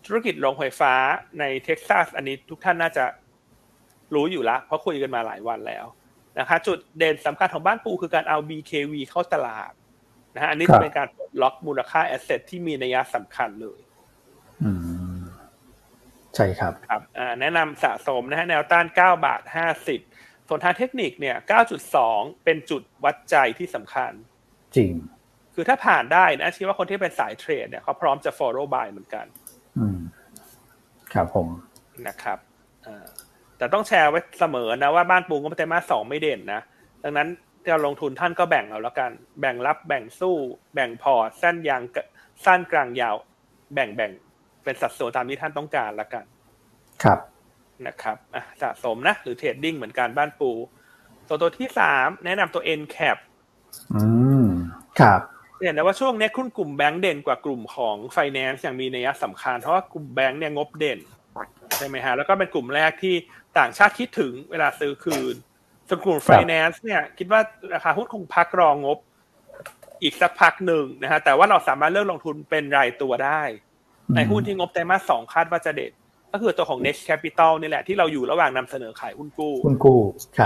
ธุรกิจโรงไฟฟ้าใน Texas อันนี้ทุกท่านน่าจะรู้อยู่ละเพราะคุยกันมาหลายวันแล้วนะคะจุดเด่นสำคัญของบ้านปูคือการเอา BKV เข้าตลาด นะฮะอันนี้จะเป็นการล็อกมูลค่า asset ที่มีนัยสำคัญเลยอืมใช่ครับครับแนะนำสะสมนะฮะแนวต้าน 9 บาท 50ส่วนทางเทคนิคเนี่ย 9.2 เป็นจุดวัดใจที่สำคัญ จริง คือถ้าผ่านได้นะคิดว่าคนที่เป็นสายเทรดเนี่ยเขาพร้อมจะ follow buy เหมือนกัน อืม ครับผมนะครับแต่ต้องแชร์ไว้เสมอนะว่าบ้านปูก็ไตรมาสสองไม่เด่นนะดังนั้น เราลงทุนท่านก็แบ่งเอาแล้วกัน แบ่งรับแบ่งสู้ แบ่งพอร์ตสั้นยางสั้นกลางยาว แบ่งแบ่งเป็นสัดส่วนตามที่ท่านต้องการละกัน ครับนะครับอะสะสมนะ หรือเทรดดิ้งเหมือนกันบ้านปู ตัวตัวที่สามแนะนำตัว NCAP อืมครับเห็นนะว่าช่วงนี้คุณกลุ่มแบงก์เด่นกว่ากลุ่มของไฟแนนซ์อย่างมีนัยสำคัญ เพราะว่ากลุ่มแบงก์เนี่ยงบเด่นใช่ไหมฮะแล้วก็เป็นกลุ่มแรกที่ต่างชาติคิดถึงเวลาซื้อคืน ส่วนกลุ่มไฟแนนซ์เนี่ยคิดว่าราคาหุ้นคงพักรองงบ อีกสักพักหนึ่งนะฮะแต่ว่าเราสามารถเลือกลงทุนเป็นรายตัวได้ ในหุ้นที่งบไตรมาสสองคาดว่าจะเด็ด ก็คือตัวของ Next Capital นี่แหละที่เราอยู่ระหว่างนำเสนอขายหุ้นกู้หุ้นกู้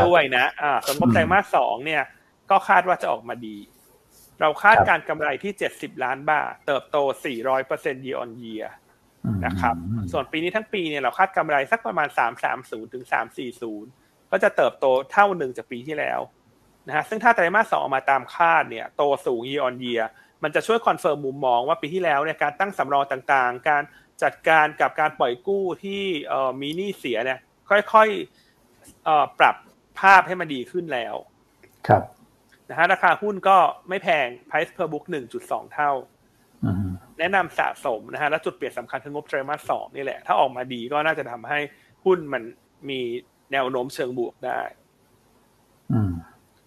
ด้วยนะอ่าส่วนงบไตรมาสสองเนี่ย ก็คาดว่าจะออกมาดี เราคาดการกำไรที่เจ็ดสิบล้านบาท เติบโตสี่ร้อยเปอร์เซ็นต์ year on year นะครับ ส่วนปีนี้ทั้งปีเนี่ยเราคาดกำไรสักประมาณ330ถึง340 ก็จะเติบโตเท่าหนึ่งจากปีที่แล้วนะฮะซึ่งถ้าไตรมาสสองออกมาตามคาดเนี่ยโตสูง year on year มันจะช่วย confirm มุมมองว่าปีที่แล้วเนี่ยการตั้งสำรองต่างๆ การจัดการกับการปล่อยกู้ที่มีหนี้เสียเนี่ยค่อยๆปรับภาพให้มันดีขึ้นแล้วครับนะฮะราคาหุ้นก็ไม่แพง price per book 1.2 เท่า แนะนำสะสมนะฮะ และจุดเปลี่ยนสำคัญคืองบไตรมาสสองนี่แหละ ถ้าออกมาดีก็น่าจะทำให้หุ้นมันมี แนวโน้มเชิงบวกได้ อืม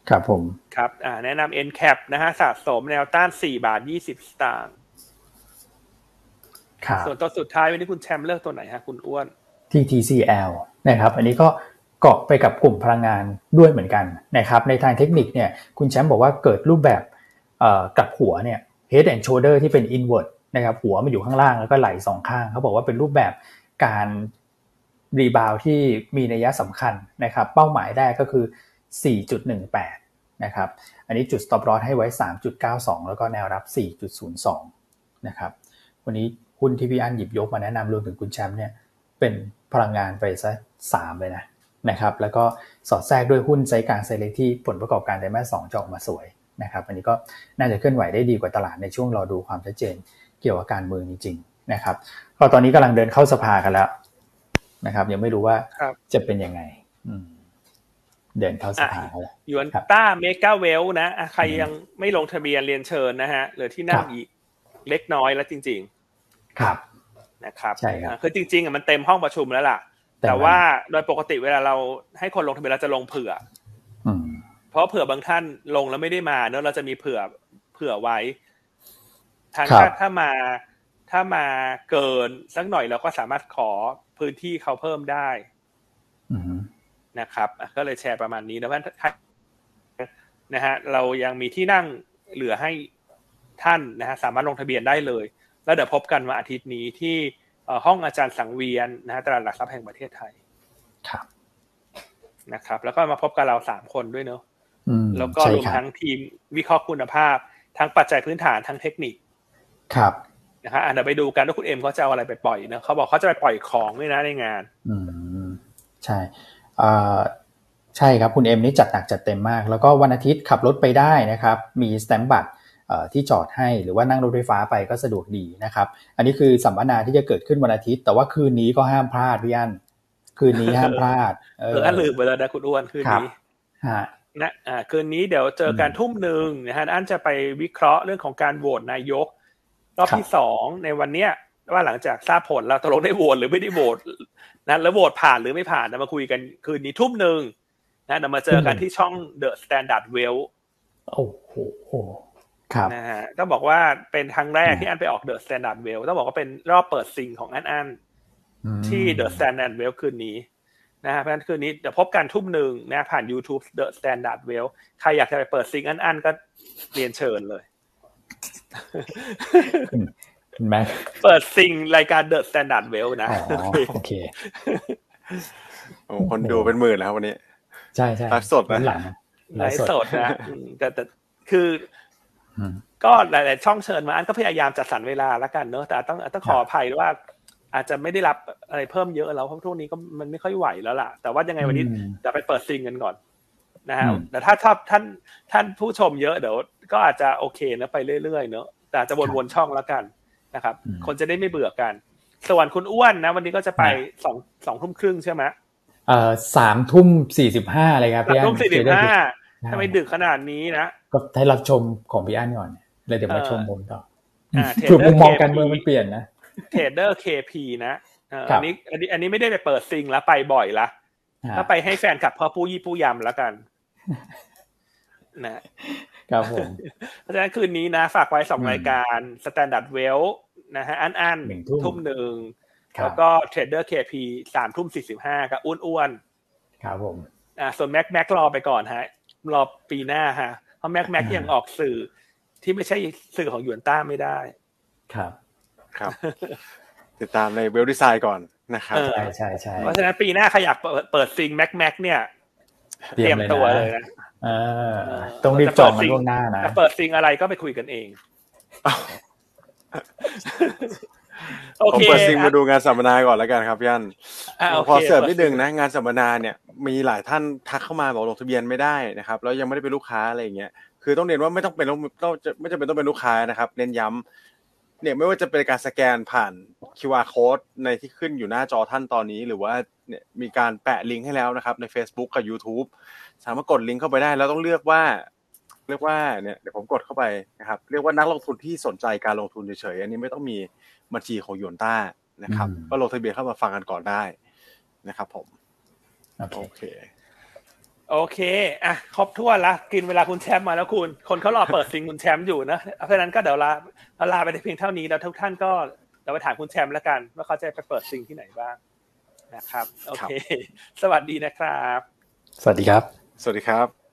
ครับผม ครับ อ่า แนะนำ NCAP นะฮะ สะสมแนวต้าน 4 บาท 20 สตางค์ส่วนตัวสุดท้ายวันนี้คุณแชมป์เลือกตัวไหนฮะคุณอ้วน TTCL นะครับ อันนี้ก็เกาะไปกับกลุ่มพลังงานด้วยเหมือนกันนะครับ ในทางเทคนิคเนี่ย คุณแชมป์บอกว่าเกิดรูปแบบกับหัวเนี่ย head and shoulder ที่เป็น inward นะครับ หัวมันอยู่ข้างล่างแล้วก็ไหล่สองข้าง เขาบอกว่าเป็นรูปแบบการ รีบาวที่มีนัยสำคัญนะครับ เป้าหมายแรกก็คือ 4.18 นะครับ อันนี้จุด stop loss ให้ไว้ 3.92 แล้วก็แนวรับ 4.02 นะครับ วันนี้หุ้นที่พี่อันหยิบยกมาแนะนำรวมถึงคุณแชมป์เนี่ยเป็นพลังงานไปซะสามเลยนะนะครับ แล้วก็สอดแทรกด้วยหุ้นใจกลางไซเล็กที่ผลประกอบการไตรมาสสองจะออกมาสวยนะครับ อันนี้ก็น่าจะเคลื่อนไหวได้ดีกว่าตลาดในช่วงรอดูความชัดเจนเกี่ยวกับการเมืองจริงๆนะครับ ก็ตอนนี้กำลังเดินเข้าสภากันแล้ว นะครับ ยังไม่รู้ว่าจะเป็นยังไงเดินเข้าสภาแล้วยวนต้าเมกาเวลนะใครยังไม่ลงทะเบียนเรียนเชิญนะฮะเหลือที่นั่งอีกเล็กน้อยแล้วจริง ๆ ครับนะครับใช่ครับคือจริงๆอะมันเต็มห้องประชุมแล้วล่ะ แต่ว่าโดยปกติเวลาเราให้คนลงทะเบียนเราจะลงเผื่อเพราะเผื่อบางท่านลงแล้วไม่ได้มาเนอะเราจะมีเผื่อเผื่อไว้ทางถ้าถ้ามาถ้ามาเกินสักหน่อยเราก็สามารถขอ พื้นที่เขาเพิ่มได้นะครับก็เลยแชร์ประมาณนี้นะว่านะฮะเรายังมีที่นั่งเหลือให้ท่านนะฮะสามารถลงทะเบียนได้เลย แล้วเดี๋ยวพบกันวันอาทิตย์นี้ที่ห้องอาจารย์สังเวียนนะฮะตลาดหลักทรัพย์แห่งประเทศไทยครับนะครับ แล้วก็มาพบกับเราสามคนด้วยเนอะแล้วก็รวมทั้งทีมวิเคราะห์คุณภาพ ทั้งปัจจัยพื้นฐานทั้งเทคนิคครับ นะฮะเดี๋ยวไปดูกันว่าคุณเอ็มเขาจะเอาอะไรไปปล่อยเนะเขาบอกเขาจะไปปล่อยของด้วยนะในงาน อืมใช่อ่าใช่ครับคุณเอ็มนี่จัดหนักจัดเต็มมาก แล้วก็วันอาทิตย์ขับรถไปได้นะครับ มีสแตมป์บัตรที่จอดให้หรือว่านั่งรถไฟฟ้าไปก็สะดวกดีนะครับ อันนี้คือสัมมนาที่จะเกิดขึ้นวันอาทิตย์ แต่ว่าคืนนี้ก็ห้ามพลาดพี่อันคืนนี้ห้ามพลาด เออลืมไปแล้วนะคุณอ้วนคืนนี้นะอ่าคืนนี้เดี๋ยวเจอการทุ่มหนึ่งนะฮะอันจะไปวิเคราะห์เรื่องของการโหวตนายก รอบที่สองในวันเนี้ยว่าหลังจากทราบผลเราตกลงได้โหวตหรือไม่ได้โหวตนะแล้วโหวตผ่านหรือไม่ผ่านนะมาคุยกันคืนนี้ทุ่มหนึ่งนะเดี๋ยวมาเจอกันที่ช่อง The Standard Well โอ้โหครับนะฮะต้องบอกว่าเป็นครั้งแรกที่อันไปออก The Standard Well ต้องบอกว่าเป็นรอบเปิดซิงของอันอันที่ The Standard Well คืนนี้นะฮะเพราะฉะนั้นคืนนี้เดี๋ยวพบกันทุ่มหนึ่งนะผ่าน YouTube The Standard Well ใครอยากจะไปเปิดซิงอันอันก็เรียนเชิญเลย เห็นไหมเปิดซิงรายการ The Standard Well นะโอเคโอ้คนดูเป็นหมื่นแล้วครับวันนี้ ใช่ใช่ไลฟ์สดนะหลังนะไลฟ์สดนะอืมแต่แต่คืออืมก็หลาย ๆ ช่องเชิญมาอันก็พยายามจัดสรรเวลาแล้วกันเนอะแต่ต้องต้องขออภัยว่า อาจจะไม่ได้รับอะไรเพิ่มเยอะแล้วเพราะทุกนี้ก็มันไม่ค่อยไหวแล้วล่ะ แต่ว่ายังไงวันนี้อืมจะไปเปิดซิงกันก่อนนะฮะอืมแต่ถ้าชอบท่านท่านผู้ชมเยอะเดี๋ยว ก็อาจจะโอเคนะไปเรื่อยๆเนอะแต่อาจจะวนๆช่องแล้วกันนะครับอืมคนจะได้ไม่เบื่อกัน ส่วนคุณอ้วนนะ วันนี้ก็จะไปนะสองสองทุ่มครึ่งใช่ไหมเอ่อสามทุ่มสี่สิบห้าเลยครับสามพี่อันทุ่มสี่สิบห้าใช่ทำไมดึกขนาดนี้นะ ก็ให้รับชมของพี่อันก่อนเลยเดี๋ยวมาเออชมผมต่ออ่าคือมุมมอง Trader การเมือง KP มันเปลี่ยนนะเทรดเดอร์เคพีนะเอ่อครัอับนนี้อันนี้อันนี้ไม่ได้ไปเปิดซิงแล้วไปบ่อยละอ่าถ้าไปให้แฟนคลับพ่อผู้ยี่ผู้ยำแล้วกันนะ ครับผมเพราะฉะนั้นคืนนี้นะ ฝากไว้สองอืมรายการสแตนดาร์ดเวลนะฮะอันอันหนึ่งทุ่มทุ่มหนึ่งครับแล้วก็เทรดเดอร์เคพีสามทุ่มสี่สิบห้ากับอ้วนอ้วนครับผมๆอ่าส่วนแม็กแม็กรอไปก่อนฮะ รอปีหน้าฮะเพราะแม็กแม็กอ่ายัยังออกสื่อที่ไม่ใช่สื่อของหยวนต้าไม่ได้ ครับ ครับ ติดตามใน Wealth Designs ก่อนนะครับเออใช่ใช่ใช่เพราะฉะนั้นปีหน้าใครอยากเปิดเปิดซิงแม็กแม็กเนี่ย เตรียมตัวเลยนะเออ ต้องรีบจองกันล่วงหน้านะจะเปิดซิงอะไรก็ไปคุยกันเองโอผมเคเปิดซิงมาอะดูงานสัมมนาก่อนแล้วกันครับพี่อันอะโอเคพอเสริมนิดนึงนะงานสัมมนาเนี่ยมีหลายท่านทักเข้ามาบอกลงทะเบียนไม่ได้นะครับแล้วยังไม่ได้เป็นลูกค้าอะไรอย่างเงี้ยคือต้องเรียนว่าไม่ต้องเป็นต้องต้องไม่จำเป็นต้องเป็นลูกค้านะครับ เน้นย้ำ เนี่ยไม่ว่าจะเป็นการสแกนผ่าน QR code ในที่ขึ้นอยู่หน้าจอท่านตอนนี้ หรือว่าเนี่ยมีการแปะลิงก์ให้แล้วนะครับ ใน Facebook กับ YouTube สามารถกดลิงก์เข้าไปได้ แล้วต้องเลือกว่า เรียกว่าเนี่ยเดี๋ยวผมกดเข้าไปนะครับ เรียกว่านักลงทุนที่สนใจการลงทุนเฉยๆอันนี้ไม่ต้องมีบัญชีของยูนต้านะครับอืมก็ลงทะเบียนเข้ามาฟังกันก่อนได้นะครับ ผมโอเค โอเคโอเค อะ ครบถ้วนละ กินเวลาคุณแชมป์มาแล้วคุณ คนเขารอเปิดซิงคุณแชมป์อยู่นะ เพราะฉะนั้นก็เดี๋ยวลาเราลาไปได้เพียงเท่านี้ แล้วทุกท่านก็เราไปถามคุณแชมป์แล้วกัน ว่าเขาจะไปเปิดซิงที่ไหนบ้าง นะครับ โอเค สวัสดีนะครับ สวัสดีครับ สวัสดีครับ